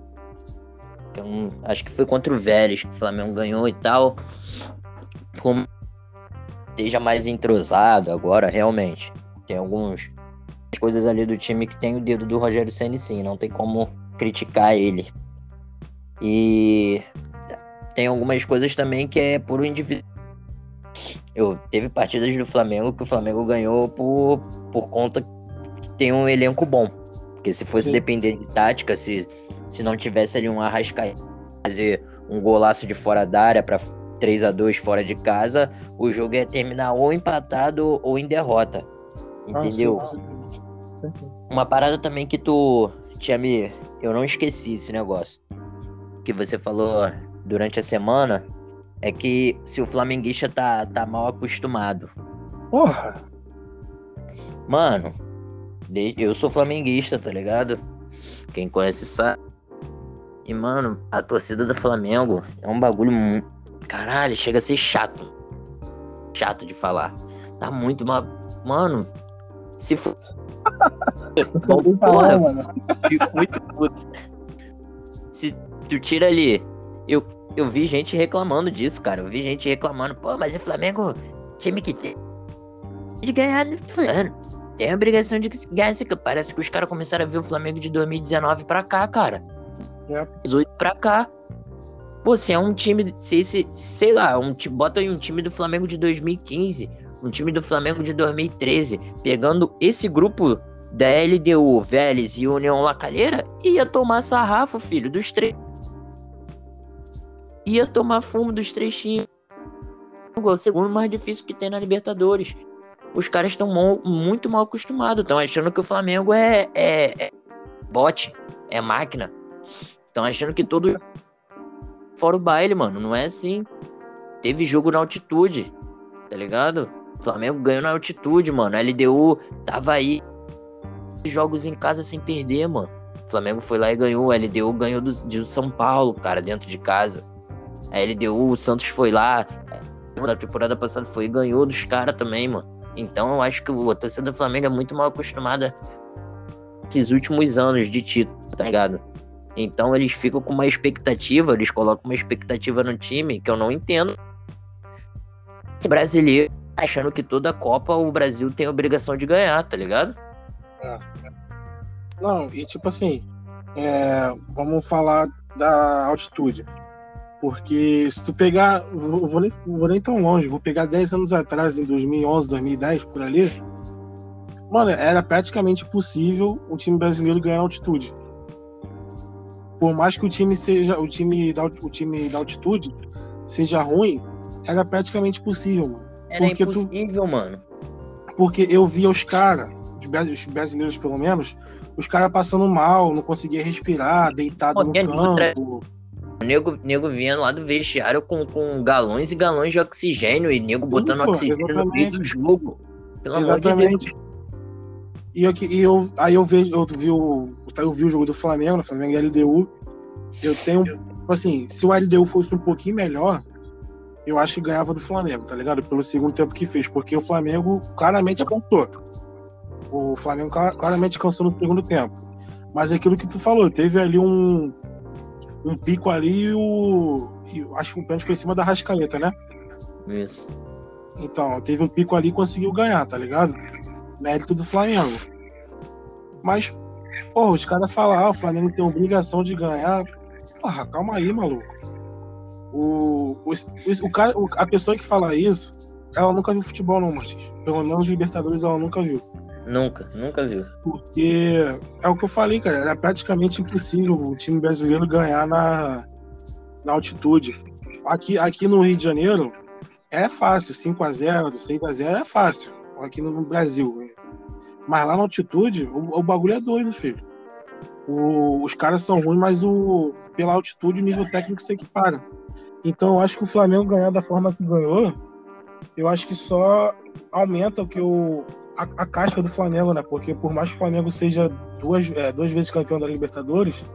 Eu, acho que foi contra o Vélez que o Flamengo ganhou e tal. Como esteja mais entrosado agora, realmente. Tem algumas coisas ali do time que tem o dedo do Rogério Senna sim, não tem como criticar ele. E tem algumas coisas também que é por indivíduo eu teve partidas do Flamengo que o Flamengo ganhou por, por conta que tem um elenco bom. Porque se fosse Sim. depender de tática, se, se não tivesse ali um Arrascaeta fazer um golaço de fora da área para 3 a 2 fora de casa, o jogo ia terminar ou empatado ou em derrota. Entendeu? Ah. Uma parada também que tu tinha me. Eu não esqueci esse negócio. Que você falou durante a semana é que se o flamenguista tá, tá mal acostumado. Porra! Mano, eu sou flamenguista, tá ligado? Quem conhece sabe. E, mano, a torcida do Flamengo é um bagulho. Caralho, chega a ser chato. Chato de falar. Tá muito mal. Mano, se for. [laughs] Bom, porra, mano. Fico muito puto. Se tu tira ali. Eu, eu vi gente reclamando disso, cara. Eu vi gente reclamando, pô, mas o Flamengo, time que tem de ganhar fulano. Tem a obrigação de ganhar esse Parece que os caras começaram a ver o Flamengo de 2019 pra cá, cara. É. 18 pra cá. Pô, se é um time. Se, se, sei lá, um, bota aí um time do Flamengo de 2015, um time do Flamengo de 2013, pegando esse grupo da LDU, Vélez e União Lacalheira, ia tomar sarrafo, filho, dos três ia tomar fumo dos times. O segundo mais difícil que tem na Libertadores. Os caras estão muito mal acostumados. Estão achando que o Flamengo é, é, é bote, é máquina. Estão achando que todo. Fora o baile, mano. Não é assim. Teve jogo na altitude, tá ligado? O Flamengo ganhou na altitude, mano. A LDU tava aí. Jogos em casa sem perder, mano. O Flamengo foi lá e ganhou. A LDU ganhou do, do São Paulo, cara, dentro de casa. A LDU, o Santos foi lá. Na temporada passada foi e ganhou dos caras também, mano. Então eu acho que o torcedor do Flamengo é muito mal acostumada esses últimos anos de título, tá ligado? Então eles ficam com uma expectativa, eles colocam uma expectativa no time que eu não entendo. Esse brasileiro achando que toda Copa o Brasil tem a obrigação de ganhar, tá ligado? É. Não, e tipo assim, é, vamos falar da altitude. Porque se tu pegar, vou, vou, nem, vou nem tão longe, vou pegar 10 anos atrás, em 2011, 2010, por ali, mano, era praticamente possível um time brasileiro ganhar altitude. Por mais que o time seja, o time da, o time da altitude seja ruim, era praticamente possível, mano. Era porque impossível, tu, mano. Porque eu via os caras, os brasileiros pelo menos, os caras passando mal, não conseguia respirar, deitado Pô, no campo. O nego, nego vinha lá do vestiário com, com galões e galões de oxigênio e nego botando Sim, pô, oxigênio exatamente. no meio do jogo. Pelo exatamente. amor de Deus. E, eu, e eu, aí eu vejo, eu vi o, eu vi o jogo do Flamengo, no Flamengo LDU. Eu tenho, assim, se o LDU fosse um pouquinho melhor, eu acho que ganhava do Flamengo, tá ligado? Pelo segundo tempo que fez, porque o Flamengo claramente cansou. O Flamengo claramente cansou no segundo tempo. Mas é aquilo que tu falou, teve ali um, um pico ali e o. E acho que o pênalti foi em cima da Rascaeta, né? Isso. Então, teve um pico ali e conseguiu ganhar, tá ligado? Mérito do Flamengo. Mas, pô, os caras falam, ah, o Flamengo tem obrigação de ganhar. Porra, calma aí, maluco. O, o, o, o cara, a pessoa que fala isso, ela nunca viu futebol, não, Martins. Pelo menos Libertadores ela nunca viu. Nunca, nunca viu. Porque é o que eu falei, cara. Era praticamente impossível o time brasileiro ganhar na, na altitude. Aqui, aqui no Rio de Janeiro é fácil, 5 a 0 6 a 0 é fácil. Aqui no Brasil. Mas lá na altitude, o, o bagulho é doido, filho. O, os caras são ruins, mas o, pela altitude o nível técnico se equipara. Então eu acho que o Flamengo ganhar da forma que ganhou, eu acho que só aumenta o que o, a, a casca do Flamengo, né? Porque por mais que o Flamengo seja duas, é, duas vezes campeão da Libertadores,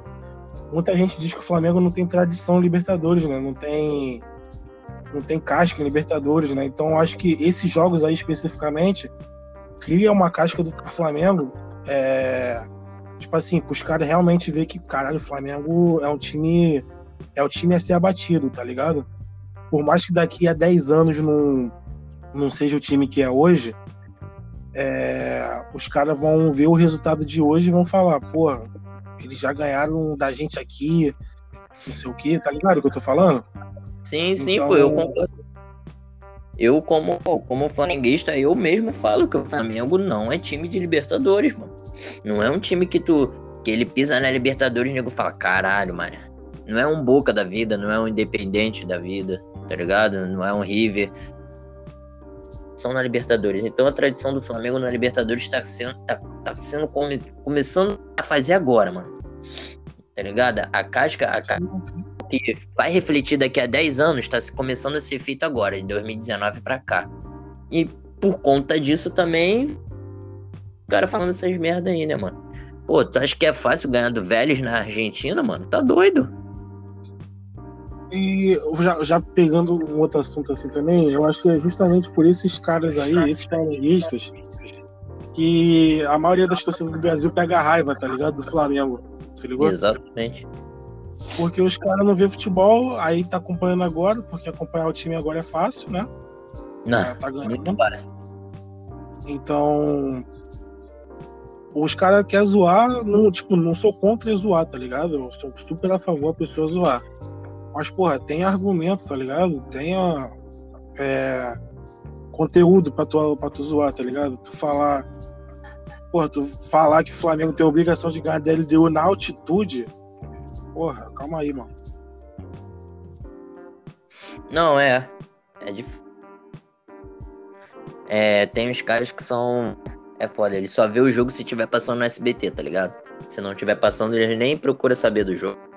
muita gente diz que o Flamengo não tem tradição em Libertadores, né? Não tem não tem casca em Libertadores, né? Então acho que esses jogos aí especificamente cria uma casca do Flamengo, é, tipo assim, os caras realmente ver que caralho, o Flamengo é um time é o time a ser abatido, tá ligado? Por mais que daqui a 10 anos não, não seja o time que é hoje, é, os caras vão ver o resultado de hoje e vão falar, pô, eles já ganharam da gente aqui, não sei o que, tá ligado o que eu tô falando? Sim, sim, então... pô, eu concordo. Eu, como, como flamenguista, eu mesmo falo que o Flamengo não é time de Libertadores, mano. Não é um time que tu. que ele pisa na Libertadores e o nego fala, caralho, mano. Não é um Boca da vida, não é um Independente da vida, tá ligado? Não é um River são na Libertadores. Então a tradição do Flamengo na Libertadores está sendo, tá, tá sendo come, começando a fazer agora, mano. Tá ligado? A casca, a casca que vai refletir daqui a 10 anos está começando a ser feito agora, de 2019 para cá. E por conta disso também, o cara falando essas merda aí, né, mano? Pô, tu acha que é fácil ganhar do Vélez na Argentina, mano? Tá doido. E já, já pegando um outro assunto assim também, eu acho que é justamente por esses caras aí, esses flamenguistas, que a maioria das torcidas do Brasil pega raiva, tá ligado? Do Flamengo. Se ligou? Exatamente. Porque os caras não vê futebol, aí tá acompanhando agora, porque acompanhar o time agora é fácil, né? Não, tá ganhando. muito fácil. Então, os caras querem zoar, não, tipo, não sou contra zoar, tá ligado? Eu sou super a favor da pessoa zoar. Mas, porra, tem argumento, tá ligado? Tem é, conteúdo pra tu, pra tu zoar, tá ligado? Tu falar. Porra, tu falar que o Flamengo tem obrigação de ganhar da LDU na altitude. Porra, calma aí, mano. Não, é. É difícil. É, tem uns caras que são. É foda, ele só vê o jogo se tiver passando no SBT, tá ligado? Se não tiver passando, ele nem procura saber do jogo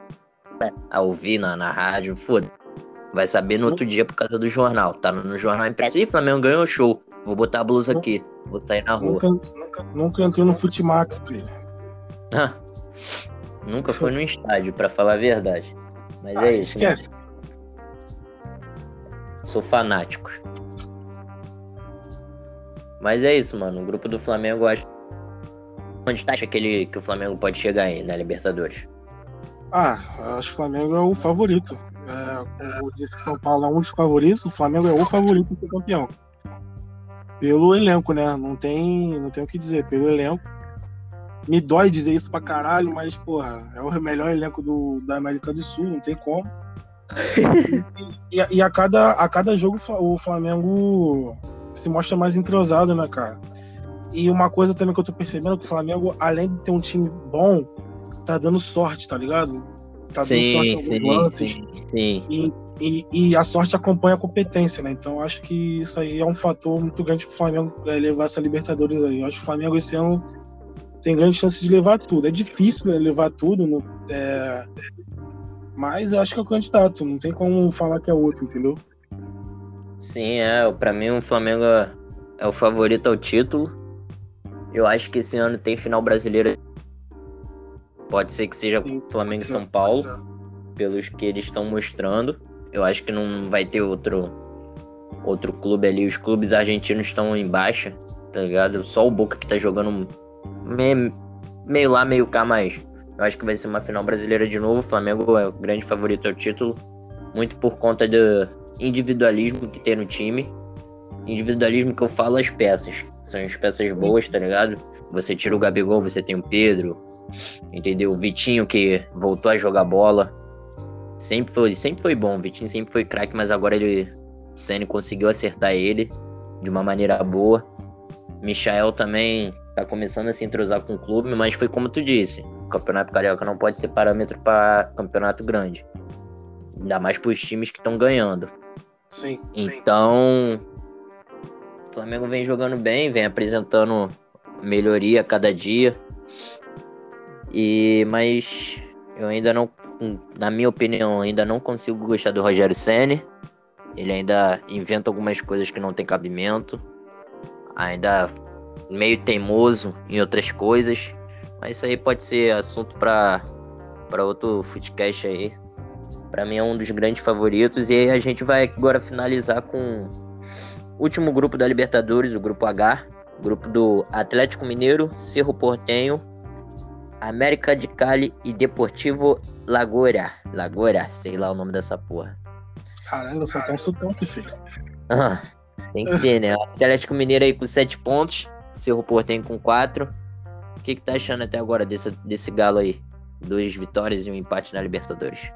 a ouvir na, na rádio, foda. Vai saber no outro dia por causa do jornal. Tá no, jornal impresso. Ih, Flamengo ganhou show. Vou botar a blusa aqui. Vou botar aí na rua. Nunca, nunca, nunca entrou no Futimax, filho. nunca foi no estádio, pra falar a verdade. Mas ah, é isso, né? né? Sou fanático. Mas é isso, mano. O grupo do Flamengo, acho. Onde tá acha que, ele, que o Flamengo pode chegar aí na Libertadores? Ah, acho que o Flamengo é o favorito. É, como disse que São Paulo é um dos favoritos, o Flamengo é o favorito para ser campeão. Pelo elenco, né? Não tem, não tem o que dizer. Pelo elenco. Me dói dizer isso pra caralho, mas, porra, é o melhor elenco do, da América do Sul, não tem como. e, [laughs] e, e, a, cada, a cada jogo o Flamengo se mostra mais entrosado, né, cara? E uma coisa também que eu tô percebendo é que o Flamengo, além de ter um time bom, tá dando sorte, tá ligado? Tá sim, dando sorte sim, lances, sim, sim. E, e, e, a sorte acompanha a competência, né? Então acho que isso aí é um fator muito grande pro Flamengo é, levar essa Libertadores aí. Eu acho que o Flamengo esse ano tem grande chance de levar tudo. É difícil né, levar tudo, no, é... mas eu acho que é o candidato. Não tem como falar que é outro, entendeu? Sim, é. Para mim o Flamengo é o favorito ao título. Eu acho que esse ano tem final brasileira. Pode ser que seja Flamengo e São Paulo, pelos que eles estão mostrando. Eu acho que não vai ter outro outro clube ali. Os clubes argentinos estão em baixa, tá ligado? Só o Boca que tá jogando meio, meio lá, meio cá, mas eu acho que vai ser uma final brasileira de novo. O Flamengo é o grande favorito ao título, muito por conta do individualismo que tem no time. Individualismo que eu falo as peças. São as peças boas, tá ligado? Você tira o Gabigol, você tem o Pedro, entendeu? O Vitinho que voltou a jogar bola. Sempre foi, sempre foi bom. O Vitinho sempre foi craque, mas agora ele. O Senna conseguiu acertar ele de uma maneira boa. Michael também tá começando a se entrosar com o clube, mas foi como tu disse. O Campeonato Carioca não pode ser parâmetro para campeonato grande. Ainda mais para os times que estão ganhando. Sim. Então, o Flamengo vem jogando bem, vem apresentando melhoria a cada dia. E mas eu ainda não, na minha opinião, ainda não consigo gostar do Rogério Ceni. Ele ainda inventa algumas coisas que não tem cabimento. Ainda meio teimoso em outras coisas. Mas isso aí pode ser assunto para para outro footcast aí. Para mim é um dos grandes favoritos e a gente vai agora finalizar com Último grupo da Libertadores, o grupo H, grupo do Atlético Mineiro, Cerro Portenho, América de Cali e Deportivo Lagoira. Lagoira, sei lá o nome dessa porra. Caralho, só tem um sotaque, filho. Ah, tem que ter, né? [laughs] Atlético Mineiro aí com 7 pontos, Cerro Portenho com 4. O que, que tá achando até agora desse, desse galo aí? Duas vitórias e um empate na Libertadores.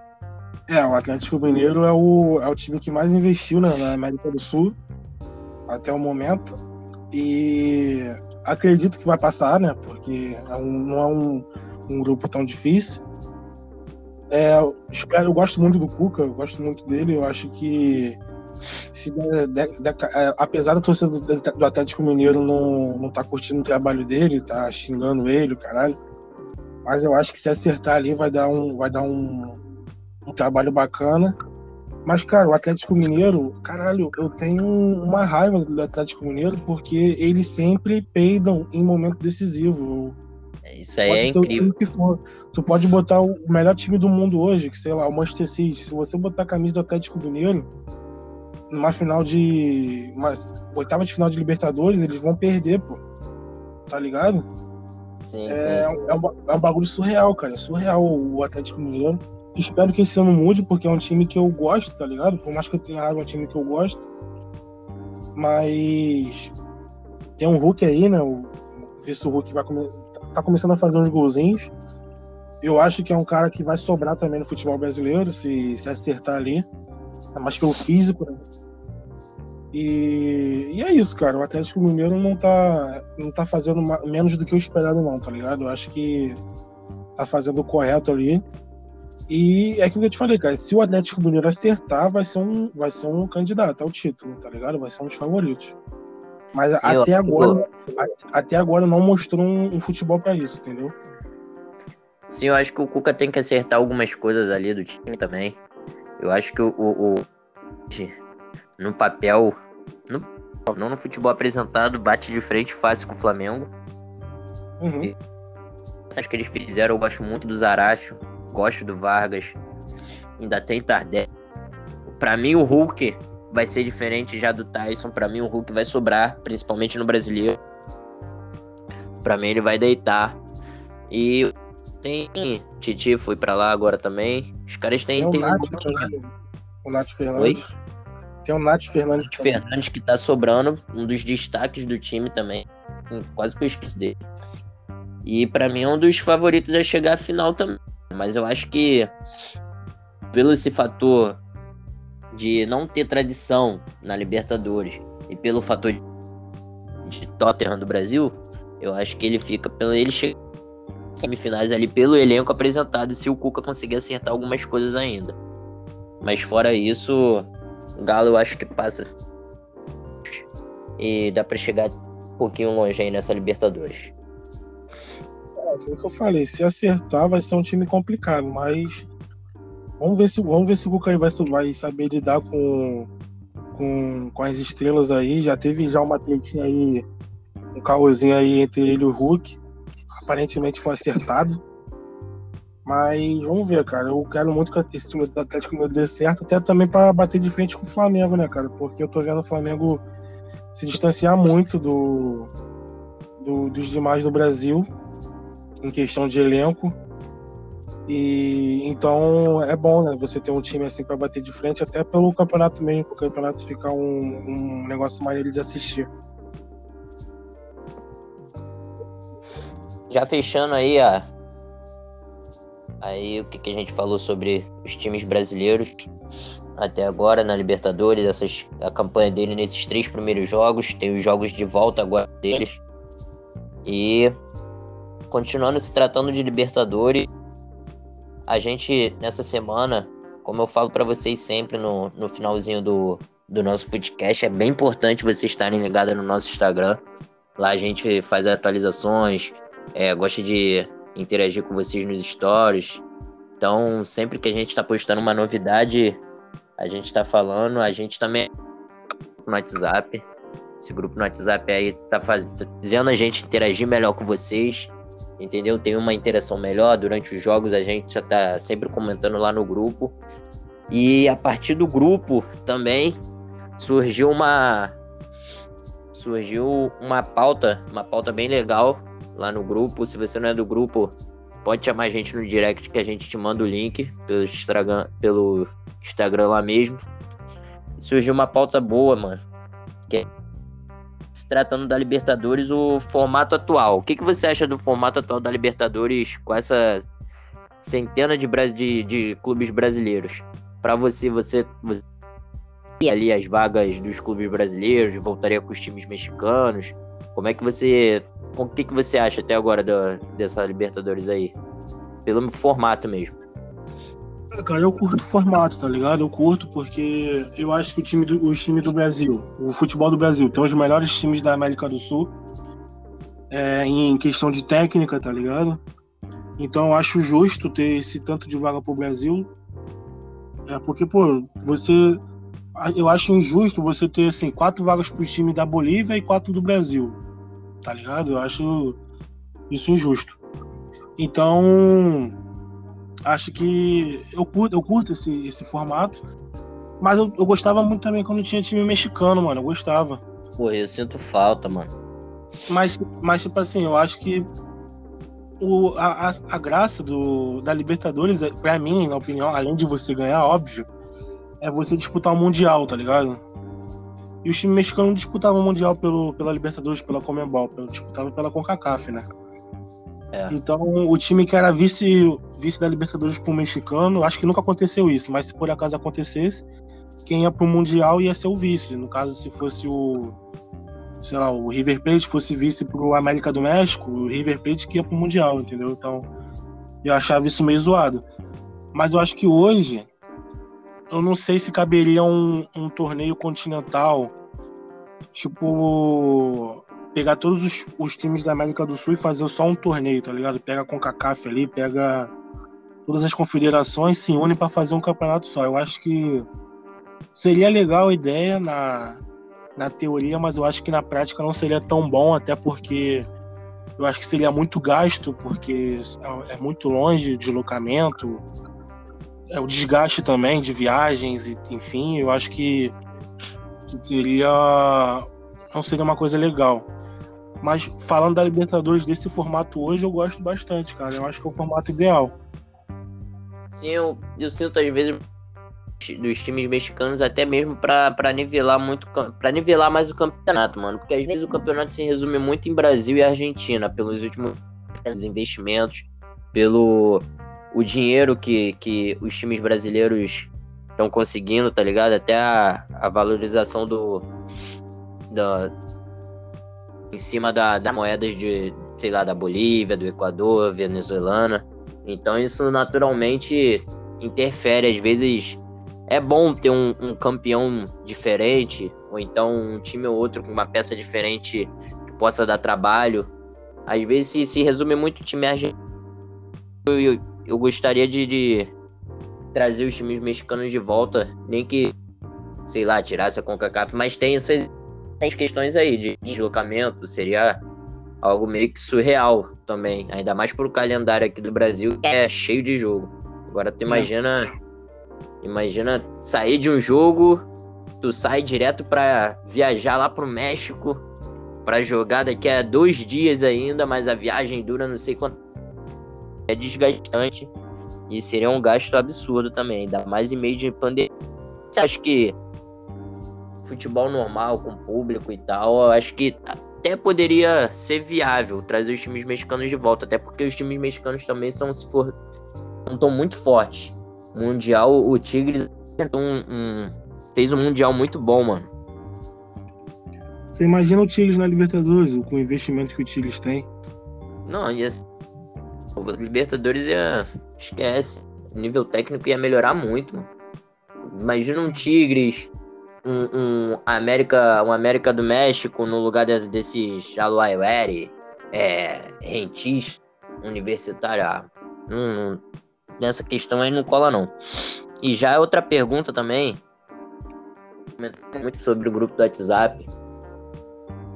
É, o Atlético Mineiro é o, é o time que mais investiu né, na América do Sul até o momento. E acredito que vai passar, né? Porque é um, não é um, um grupo tão difícil. É, eu, espero, eu gosto muito do Cuca, eu gosto muito dele. Eu acho que, se é, apesar da torcida do, do, Atlético Mineiro não, não tá curtindo o trabalho dele, tá xingando ele, o caralho. Mas eu acho que se acertar ali vai dar um, vai dar um, um trabalho bacana. Mas, cara, o Atlético Mineiro, caralho, eu tenho uma raiva do Atlético Mineiro porque eles sempre peidam em momento decisivo. Isso aí é incrível. Tu pode botar o melhor time do mundo hoje, que sei lá, o Manchester City. Se você botar a camisa do Atlético Mineiro, numa final de. Uma oitava de final de Libertadores, eles vão perder, pô. Tá ligado? Sim, é, sim. É, um, é um bagulho surreal, cara. É surreal o Atlético Mineiro. Espero que esse ano mude, porque é um time que eu gosto, tá ligado? Por mais que eu tenha raiva, é um time que eu gosto. Mas tem um Hulk aí, né? O Hulk vai come... tá começando a fazer uns golzinhos. Eu acho que é um cara que vai sobrar também no futebol brasileiro, se, se acertar ali. É mais pelo físico, né? E, e é isso, cara. O Atlético Mineiro não tá, não tá fazendo menos do que eu esperado, não, tá ligado? Eu acho que tá fazendo o correto ali. E é aquilo que eu te falei, cara. Se o Atlético Mineiro acertar, vai ser um, vai ser um candidato ao título, tá ligado? Vai ser um dos favoritos. Mas Sim, até agora, até agora não mostrou um, um futebol para isso, entendeu? Sim, eu acho que o Cuca tem que acertar algumas coisas ali do time também. Eu acho que o, o, o no papel, no, não no futebol apresentado, bate de frente fácil com o Flamengo. Uhum. E, acho que eles fizeram, eu gosto muito do Zaracho gosto do Vargas. Ainda tem Tardelli. Para mim, o Hulk vai ser diferente já do Tyson. Para mim, o Hulk vai sobrar, principalmente no brasileiro. Para mim, ele vai deitar. E tem Titi foi para lá agora também. Os caras têm. Tem, tem o, Nath, o Nath Fernandes. Oi? Tem o Nath Fernandes. Nath Fernandes que tá sobrando, um dos destaques do time também. Quase que eu esqueci dele. E para mim é um dos favoritos a chegar à final também. Mas eu acho que pelo esse fator de não ter tradição na Libertadores e pelo fator de Tottenham do Brasil, eu acho que ele fica pelo ele chegar semifinais ali pelo elenco apresentado se o Cuca conseguir acertar algumas coisas ainda. Mas fora isso, o Galo eu acho que passa e dá para chegar um pouquinho longe aí nessa Libertadores aquilo que eu falei, se acertar vai ser um time complicado, mas vamos ver se, vamos ver se o Cuca vai, vai saber lidar com, com, com as estrelas aí. Já teve já uma atletinha aí caôzinho aí entre ele e o Hulk. Aparentemente foi acertado. Mas vamos ver, cara. Eu quero muito que esse time do Atlético meu dê certo, até também para bater de frente com o Flamengo, né, cara? Porque eu tô vendo o Flamengo se distanciar muito do, do dos demais do Brasil em questão de elenco. E então é bom, né? Você ter um time assim para bater de frente, até pelo campeonato mesmo, para o campeonato ficar um, um negócio maneiro de assistir. Já fechando aí a aí o que, que a gente falou sobre os times brasileiros até agora na Libertadores, essas, a campanha dele nesses três primeiros jogos, tem os jogos de volta agora deles. E continuando se tratando de Libertadores, a gente, nessa semana, como eu falo para vocês sempre no, no finalzinho do, do nosso podcast, é bem importante vocês estarem ligados no nosso Instagram. Lá a gente faz atualizações, é, gosta de interagir com vocês nos stories. Então, sempre que a gente está postando uma novidade, a gente está falando, a gente também no WhatsApp. Esse grupo no WhatsApp aí tá, faz... tá a gente interagir melhor com vocês entendeu? Tem uma interação melhor durante os jogos, a gente já tá sempre comentando lá no grupo. E a partir do grupo também surgiu uma surgiu uma pauta, uma pauta bem legal lá no grupo. Se você não é do grupo, pode chamar a gente no direct que a gente te manda o link pelo Instagram, pelo Instagram lá mesmo. Surgiu uma pauta boa, mano. Que é se tratando da Libertadores, o formato atual. O que, que você acha do formato atual da Libertadores com essa centena de, de, de clubes brasileiros? Para você, você, você ali as vagas dos clubes brasileiros, voltaria com os times mexicanos? Como é que você. O que, que você acha até agora do, dessa Libertadores aí? Pelo formato mesmo. Cara, eu curto o formato, tá ligado? Eu curto porque eu acho que o time do, os times do Brasil, o futebol do Brasil, tem os melhores times da América do Sul é, em questão de técnica, tá ligado? Então eu acho justo ter esse tanto de vaga pro Brasil. É porque, pô, você. Eu acho injusto você ter, assim, quatro vagas pro time da Bolívia e quatro do Brasil. Tá ligado? Eu acho isso injusto. Então acho que eu curto, eu curto esse, esse formato. Mas eu, eu gostava muito também quando tinha time mexicano, mano. Eu gostava. Pô, eu sinto falta, mano. Mas, mas tipo assim, eu acho que o, a, a, a graça do, da Libertadores, é, pra mim, na opinião, além de você ganhar, óbvio, é você disputar o Mundial, tá ligado? E os times mexicanos não disputavam o Mundial pelo, pela Libertadores, pela Comembol, disputavam pela CONCACAF, né? É. Então, o time que era vice, vice da Libertadores pro mexicano, acho que nunca aconteceu isso, mas se por acaso acontecesse, quem ia pro Mundial ia ser o vice. No caso, se fosse o. Sei lá, o River Plate fosse vice pro América do México, o River Plate que ia pro Mundial, entendeu? Então, eu achava isso meio zoado. Mas eu acho que hoje, eu não sei se caberia um, um torneio continental, tipo pegar todos os, os, times da América do Sul e fazer só um torneio, tá ligado? Pega a CONCACAF ali, pega todas as confederações, se unem para fazer um campeonato só. Eu acho que seria legal a ideia na, na teoria, mas eu acho que na prática não seria tão bom, até porque eu acho que seria muito gasto, porque é muito longe de deslocamento, é o desgaste também de viagens, e enfim, eu acho que, que seria não seria uma coisa legal. Mas falando da Libertadores desse formato hoje, eu gosto bastante, cara. Eu acho que é o formato ideal. Sim, eu, eu sinto às vezes dos times mexicanos até mesmo para nivelar muito para nivelar mais o campeonato, mano, porque às vezes o campeonato se resume muito em Brasil e Argentina pelos últimos investimentos, pelo o dinheiro que, que os times brasileiros estão conseguindo, tá ligado? Até a, a valorização do da, em cima da, da moedas de, sei lá, da Bolívia, do Equador, venezuelana. Então isso naturalmente interfere. Às vezes é bom ter um, um, campeão diferente, ou então um time ou outro com uma peça diferente que possa dar trabalho. Às vezes se, se resume muito o time argentino. Eu, eu, eu gostaria de, de, trazer os times mexicanos de volta, nem que, sei lá, tirasse a CONCACAF, mas tem essas essas questões aí de deslocamento, seria algo meio que surreal também, ainda mais pro calendário aqui do Brasil, que é cheio de jogo. Agora tu imagina, imagina sair de um jogo, tu sai direto para viajar lá pro México para jogar daqui a dois dias ainda, mas a viagem dura não sei quanto. É desgastante e seria um gasto absurdo também, ainda mais em meio de pandemia. Acha que futebol normal, com público e tal, eu acho que até poderia ser viável trazer os times mexicanos de volta, até porque os times mexicanos também são se for estão muito fortes. Mundial, o Tigres um, um, fez um mundial muito bom, mano. Você imagina o Tigres na Libertadores, com o investimento que o Tigres tem? Não, ia o Libertadores ia esquece, o nível técnico ia melhorar muito, mano. Imagina um Tigres, um, um, América, um América do México no lugar de, desses Aluaiweri, é, rentis, universitário. Ah, não, nessa questão aí não cola não. E já é outra pergunta também, muito sobre o grupo do WhatsApp.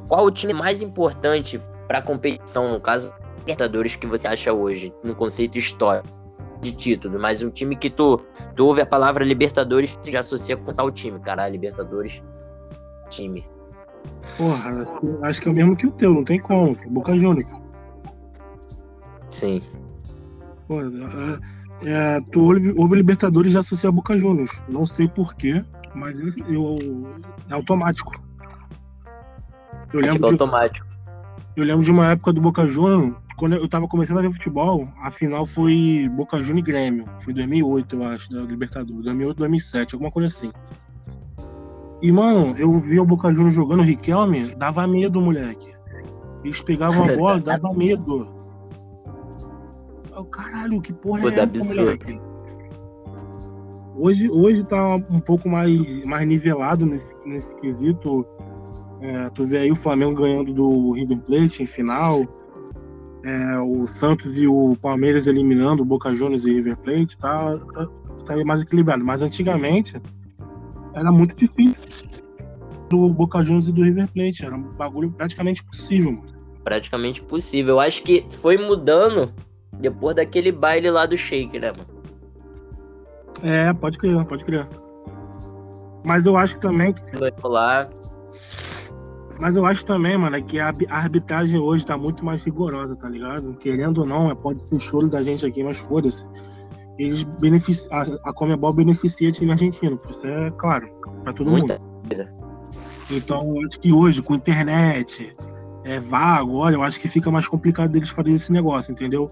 Qual o time mais importante para a competição, no caso, Libertadores, que você acha hoje, no conceito histórico? De título, mas um time que tu, tu ouve a palavra Libertadores e já associa com tal time, caralho, Libertadores, time. Porra, acho que é o mesmo que o teu, não tem como, Boca Juniors. Sim. Pô, é, é, tu ouve, ouve Libertadores e já associa a Boca Juniors. Não sei porquê, mas eu, eu, é automático. Eu lembro, é automático. De, eu lembro de uma época do Boca Juniors quando eu tava começando a ver futebol, a final foi Boca Juniors e Grêmio. Foi 2008, eu acho, da Libertadores. 2008, 2007, alguma coisa assim. E, mano, eu vi o Boca Juniors jogando o Riquelme, dava medo, moleque. Eles pegavam a bola, [laughs] dava medo. Eu, caralho, que porra é essa, moleque? Hoje, hoje tá um pouco mais, mais nivelado nesse, nesse quesito. É, tu vê aí o Flamengo ganhando do River Plate em final é, o Santos e o Palmeiras eliminando o Boca Juniors e River Plate, tá, tá, tá mais equilibrado. Mas antigamente era muito difícil do Boca Juniors e do River Plate. Era um bagulho praticamente possível, mano. Praticamente possível. Eu acho que foi mudando depois daquele baile lá do Shake, né, mano? É, pode crer, pode crer. Mas eu acho também que. Lá. Mas eu acho também, mano, é que a arbitragem hoje tá muito mais rigorosa, tá ligado? Querendo ou não, é, pode ser choro da gente aqui, mas foda-se. Eles beneficiam. A, a Comebol beneficia time argentino, isso é claro, pra todo Muita mundo. Coisa. Então, eu acho que hoje, com internet, é vago, olha, eu acho que fica mais complicado deles fazerem esse negócio, entendeu?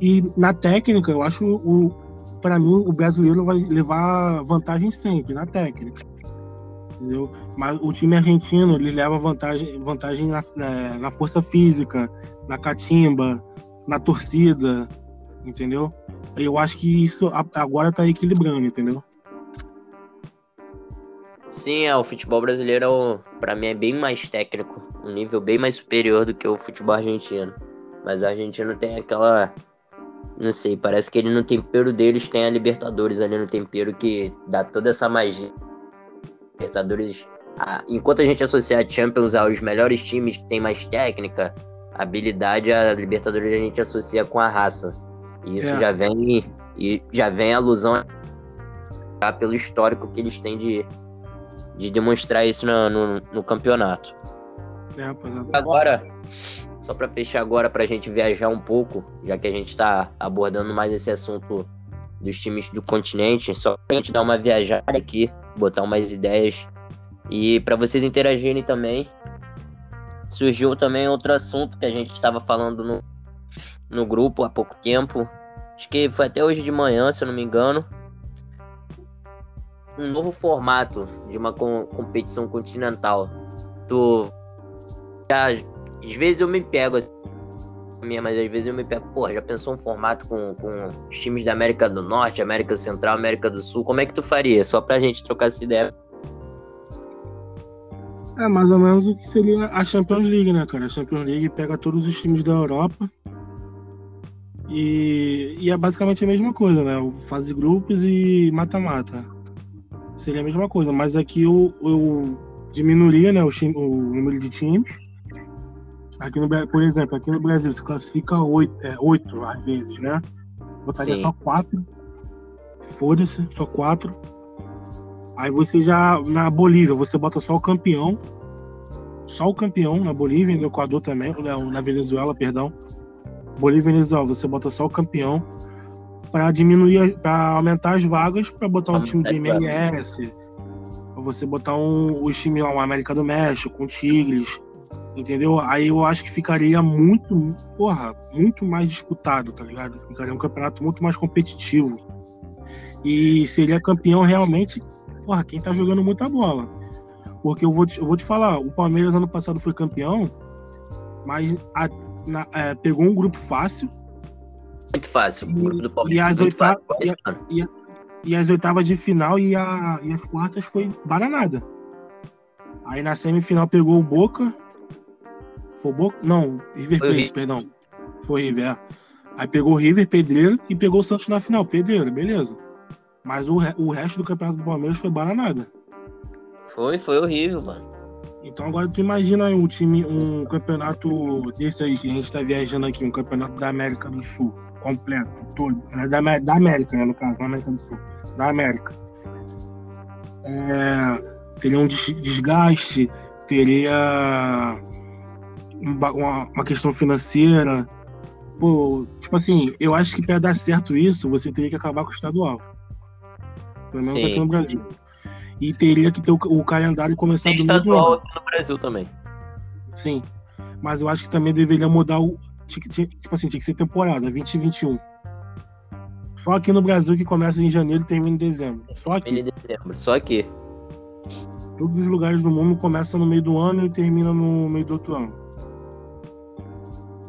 E na técnica, eu acho o. Pra mim, o brasileiro vai levar vantagem sempre, na técnica entendeu? Mas o time argentino ele leva vantagem, vantagem na, na, na força física, na catimba, na torcida, entendeu? Eu acho que isso agora tá equilibrando, entendeu? Sim, é, o futebol brasileiro, para mim, é bem mais técnico, um nível bem mais superior do que o futebol argentino. Mas o argentino tem aquela. Não sei, parece que ele no tempero deles tem a Libertadores ali no tempero que dá toda essa magia Libertadores, a, enquanto a gente associa a Champions aos melhores times que tem mais técnica, habilidade a Libertadores a gente associa com a raça. E isso é. já vem e já vem a alusão pelo histórico que eles têm de, de demonstrar isso no, no, no campeonato. É, é. Agora, só para fechar agora, para a gente viajar um pouco, já que a gente está abordando mais esse assunto dos times do continente, só pra gente dar uma viajada aqui botar umas ideias e para vocês interagirem também. Surgiu também outro assunto que a gente estava falando no, no grupo há pouco tempo. Acho que foi até hoje de manhã, se eu não me engano. Um novo formato de uma com, competição continental. Tu. Já, às vezes eu me pego assim, minha, mas às vezes eu me pego, pô, já pensou um formato com, com os times da América do Norte, América Central, América do Sul? Como é que tu faria? Só pra gente trocar essa ideia. É mais ou menos o que seria a Champions League, né, cara? A Champions League pega todos os times da Europa e, e é basicamente a mesma coisa, né? Fase grupos e mata-mata. Seria a mesma coisa, mas aqui eu, eu diminuiria né, o, o número de times Aqui no, por exemplo, aqui no Brasil se classifica oito, é, oito às vezes, né? Botaria Sim. só quatro. Foda-se, só quatro. Aí você já. Na Bolívia, você bota só o campeão. Só o campeão na Bolívia e no Equador também. Na Venezuela, perdão. Bolívia e Venezuela, você bota só o campeão. Pra diminuir, pra aumentar as vagas, pra botar um time de MLS. Pra você botar um, o time, uma América do México, com Tigres entendeu? Aí eu acho que ficaria muito, porra, muito mais disputado, tá ligado? Ficaria um campeonato muito mais competitivo. E seria campeão realmente, porra, quem tá jogando muita bola. Porque eu vou te, eu vou te falar, o Palmeiras ano passado foi campeão, mas a, na, é, pegou um grupo fácil. Muito fácil, o grupo do Palmeiras. E as, oitavas, e, e, e, as oitavas de final e, a, e as quartas foi baranada. Aí na semifinal pegou o Boca, foi Boca? Não, River Plate, perdão. Foi River. Aí pegou o River, Pedreiro, e pegou o Santos na final, Pedreiro, beleza. Mas o, o resto do campeonato do Palmeiras foi bananada. Foi, foi horrível, mano. Então agora tu imagina um time, um campeonato desse aí que a gente tá viajando aqui, um campeonato da América do Sul, completo, todo. É da, da América, né, no caso, não América do Sul. Da América. É, teria um desgaste, teria uma, uma questão financeira. Pô, tipo assim, eu acho que para dar certo isso, você teria que acabar com o estadual. Pelo menos Sim. aqui no Brasil. E teria que ter o, o calendário começar Tem do meio do ano. aqui no Brasil também. Sim. Mas eu acho que também deveria mudar o. Tipo assim, tinha que ser temporada, 2021. Só aqui no Brasil que começa em janeiro e termina em dezembro. Só aqui. Em dezembro, só aqui. Todos os lugares do mundo começam no meio do ano e terminam no meio do outro ano.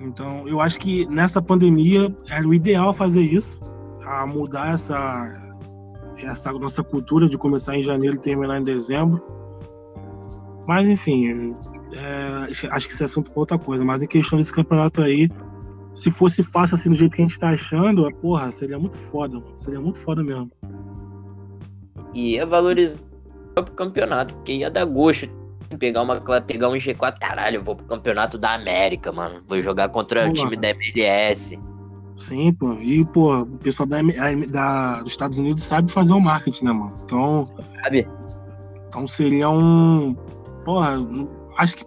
Então, eu acho que nessa pandemia era o ideal fazer isso, a mudar essa, essa nossa cultura de começar em janeiro e terminar em dezembro. Mas, enfim, é, acho que esse assunto é outra coisa. Mas em questão desse campeonato aí, se fosse fácil assim do jeito que a gente tá achando, é, porra, seria muito foda, mano. Seria muito foda mesmo. E ia valorizar o campeonato, porque ia dar gosto pegar uma pegar um G4, caralho, eu vou pro campeonato da América, mano. Vou jogar contra o time da MLS. Sim, pô. E, pô, o pessoal da, da, dos Estados Unidos sabe fazer o marketing, né, mano? Então. Sabe? Então seria um. Porra, acho que.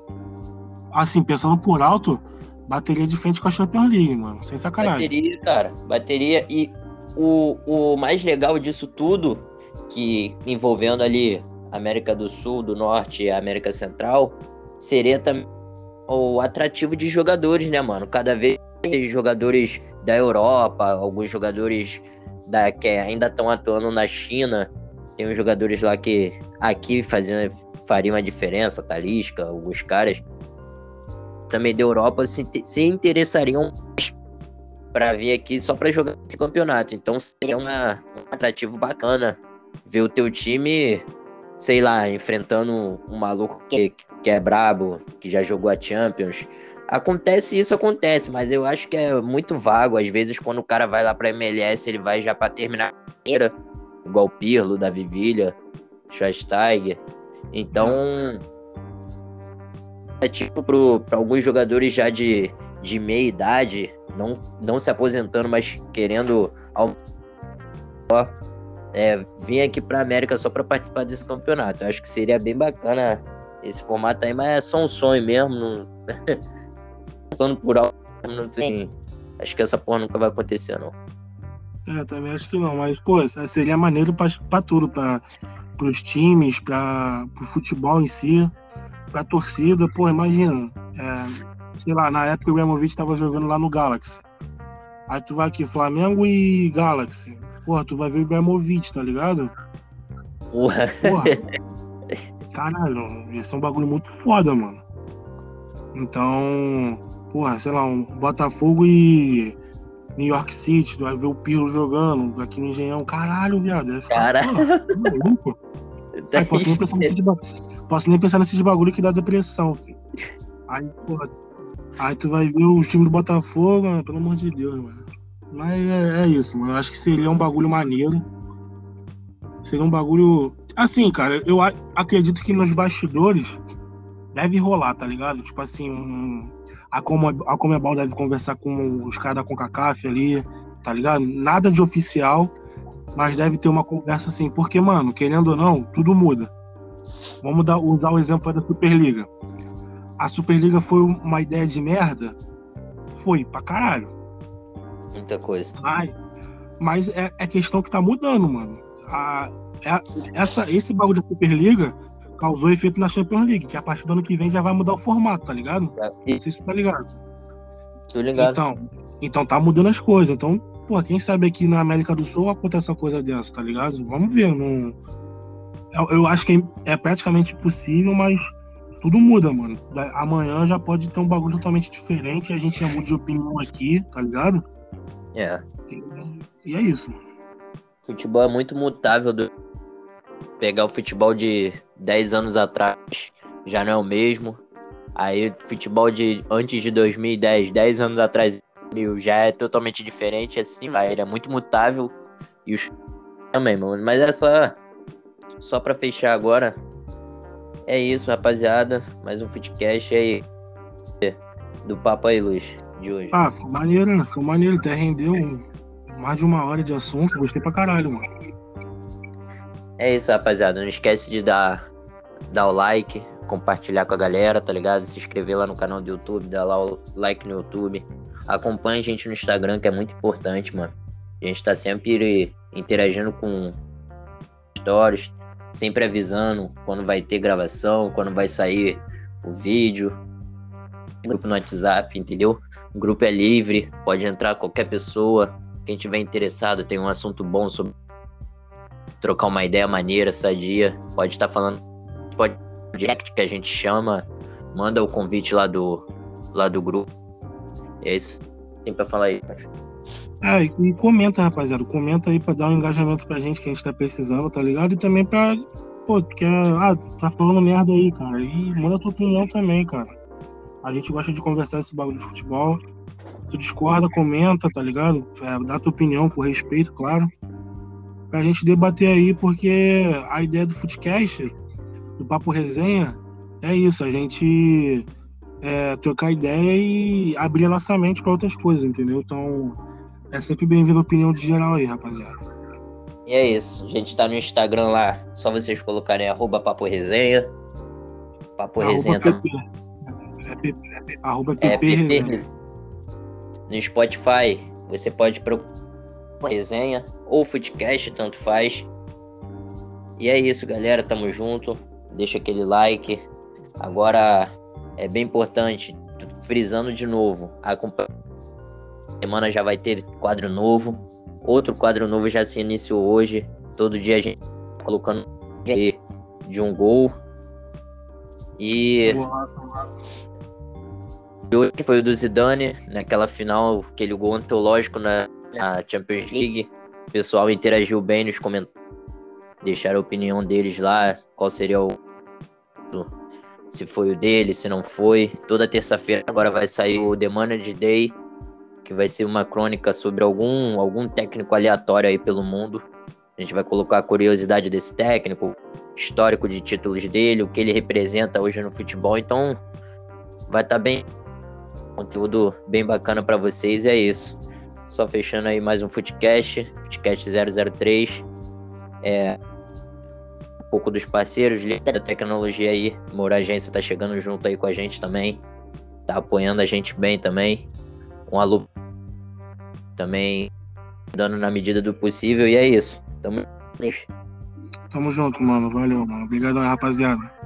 Assim, pensando por alto, bateria de frente com a Champions League, mano. Sem sacanagem. Bateria, cara. Bateria. E o, o mais legal disso tudo, que envolvendo ali América do Sul, do Norte e América Central, seria também o atrativo de jogadores, né, mano? Cada vez jogadores da Europa, alguns jogadores da, que ainda estão atuando na China. Tem uns jogadores lá que aqui faziam, fariam a diferença, Talisca, alguns caras. Também da Europa se, se interessariam para vir aqui só para jogar esse campeonato. Então seria uma, um atrativo bacana ver o teu time sei lá, enfrentando um maluco que, que é brabo, que já jogou a Champions. Acontece isso, acontece, mas eu acho que é muito vago. Às vezes, quando o cara vai lá pra MLS, ele vai já pra terminar a carreira, igual Pirlo, Davi Villa, Schweinsteiger. Então, é tipo pro, pra alguns jogadores já de, de meia idade, não, não se aposentando, mas querendo é, vir aqui para América só para participar desse campeonato. Eu acho que seria bem bacana esse formato aí, mas é só um sonho mesmo. Não... [laughs] Passando por algo, não tem. Acho que essa porra nunca vai acontecer, não. É, também acho que não, mas, pô, seria maneiro para tudo, para os times, para o futebol em si, para a torcida. Pô, imagina, é, sei lá, na época o Ibrahimovic estava jogando lá no Galaxy. Aí tu vai aqui, Flamengo e Galaxy. Porra, tu vai ver o Ibrahimovic, tá ligado? Porra. Porra. [laughs] Caralho, ia é um bagulho muito foda, mano. Então, porra, sei lá, um Botafogo e New York City, tu vai ver o Pirlo jogando aqui no Engenhão. Caralho, viado. Ficar, Cara. Porra, tá maluco. [laughs] Aí, posso, nem pensar nesse posso nem pensar nesse de bagulho que dá depressão, filho. Aí, porra. Aí tu vai ver o time do Botafogo, mano, pelo amor de Deus, mano. Mas é, é, isso, mano. Eu acho que seria um bagulho maneiro. Seria um bagulho. Assim, cara, eu acredito que nos bastidores deve rolar, tá ligado? Tipo assim, um... A, como, a Comebol deve conversar com os caras da CONCACAF ali, tá ligado? Nada de oficial, mas deve ter uma conversa assim. Porque, mano, querendo ou não, tudo muda. Vamos dar, usar o exemplo da Superliga. A Superliga foi uma ideia de merda? Foi, pra caralho. Muita coisa. Mas, mas é, é questão que tá mudando, mano. A, é, essa, esse bagulho da Superliga causou efeito na Champions League, que a partir do ano que vem já vai mudar o formato, tá ligado? É, Não sei se tu tá ligado. Tô ligado. Então, então tá mudando as coisas. Então, pô, quem sabe aqui na América do Sul acontece uma coisa dessa, tá ligado? Vamos ver. Não... Eu, eu acho que é praticamente possível, mas tudo muda, mano. Da- Amanhã já pode ter um bagulho totalmente diferente a gente já muda de opinião aqui, tá ligado? É. E, e é isso. Futebol é muito mutável. Do... Pegar o futebol de 10 anos atrás já não é o mesmo. Aí futebol de antes de 2010, 10 anos atrás, mil, já é totalmente diferente. Assim, vai, ele é muito mutável. E os também, mano. Mas é só. Só pra fechar agora. É isso, rapaziada. Mais um Footcast aí. Do Papo aí, Luz, de hoje. Ah, ficou maneiro, né? Ficou maneiro. Até rendeu mais de uma hora de assunto. Gostei pra caralho, mano. É isso, rapaziada. Não esquece de dar, dar o like, compartilhar com a galera, tá ligado? Se inscrever lá no canal do YouTube, dar lá o like no YouTube. Acompanhe a gente no Instagram, que é muito importante, mano. A gente tá sempre interagindo com stories, sempre avisando quando vai ter gravação, quando vai sair o vídeo. Grupo no WhatsApp, entendeu? O grupo é livre, pode entrar qualquer pessoa. Quem tiver interessado, tem um assunto bom sobre trocar uma ideia maneira, sadia. Pode estar falando, pode direct que a gente chama, manda o convite lá do lá do grupo. É isso. Tem pra falar aí. É, e, comenta, rapaziada. Comenta aí pra dar um engajamento pra gente que a gente tá precisando, tá ligado? E também pra. Pô, quer. Ah, tá falando merda aí, cara. E manda tua opinião também, cara. A gente gosta de conversar esse bagulho de futebol. Se discorda, comenta, tá ligado? É, dá tua opinião com respeito, claro. Pra gente debater aí, porque a ideia do Footcast, do Papo Resenha, é isso, a gente é, trocar ideia e abrir a nossa mente pra outras coisas, entendeu? Então, é sempre bem-vindo a opinião de geral aí, rapaziada. E é isso. A gente tá no Instagram lá. Só vocês colocarem arroba papo resenha. Papo resenha Arroba. PP. É, arroba PP, é, PP No Spotify, você pode procurar resenha ou foodcast, tanto faz. E é isso, galera. Tamo junto. Deixa aquele like. Agora é bem importante, frisando de novo, a semana já vai ter quadro novo. Outro quadro novo já se iniciou hoje. Todo dia a gente tá colocando de um gol. E. 2008, foi o do Zidane, naquela final, aquele gol antológico na, na Champions League. O pessoal interagiu bem nos comentários, deixaram a opinião deles lá, qual seria o. Se foi o dele, se não foi. Toda terça-feira agora vai sair o The Manager Day, que vai ser uma crônica sobre algum, algum técnico aleatório aí pelo mundo. A gente vai colocar a curiosidade desse técnico, histórico de títulos dele, o que ele representa hoje no futebol. Então, vai estar bem conteúdo bem bacana para vocês e é isso. Só fechando aí mais um Footcast, Footcast 003. É um pouco dos parceiros, da tecnologia aí, Moura Agência tá chegando junto aí com a gente também. Tá apoiando a gente bem também. Um alô também dando na medida do possível e é isso. Tamo Tamo junto, mano. Valeu, mano. Obrigado rapaziada.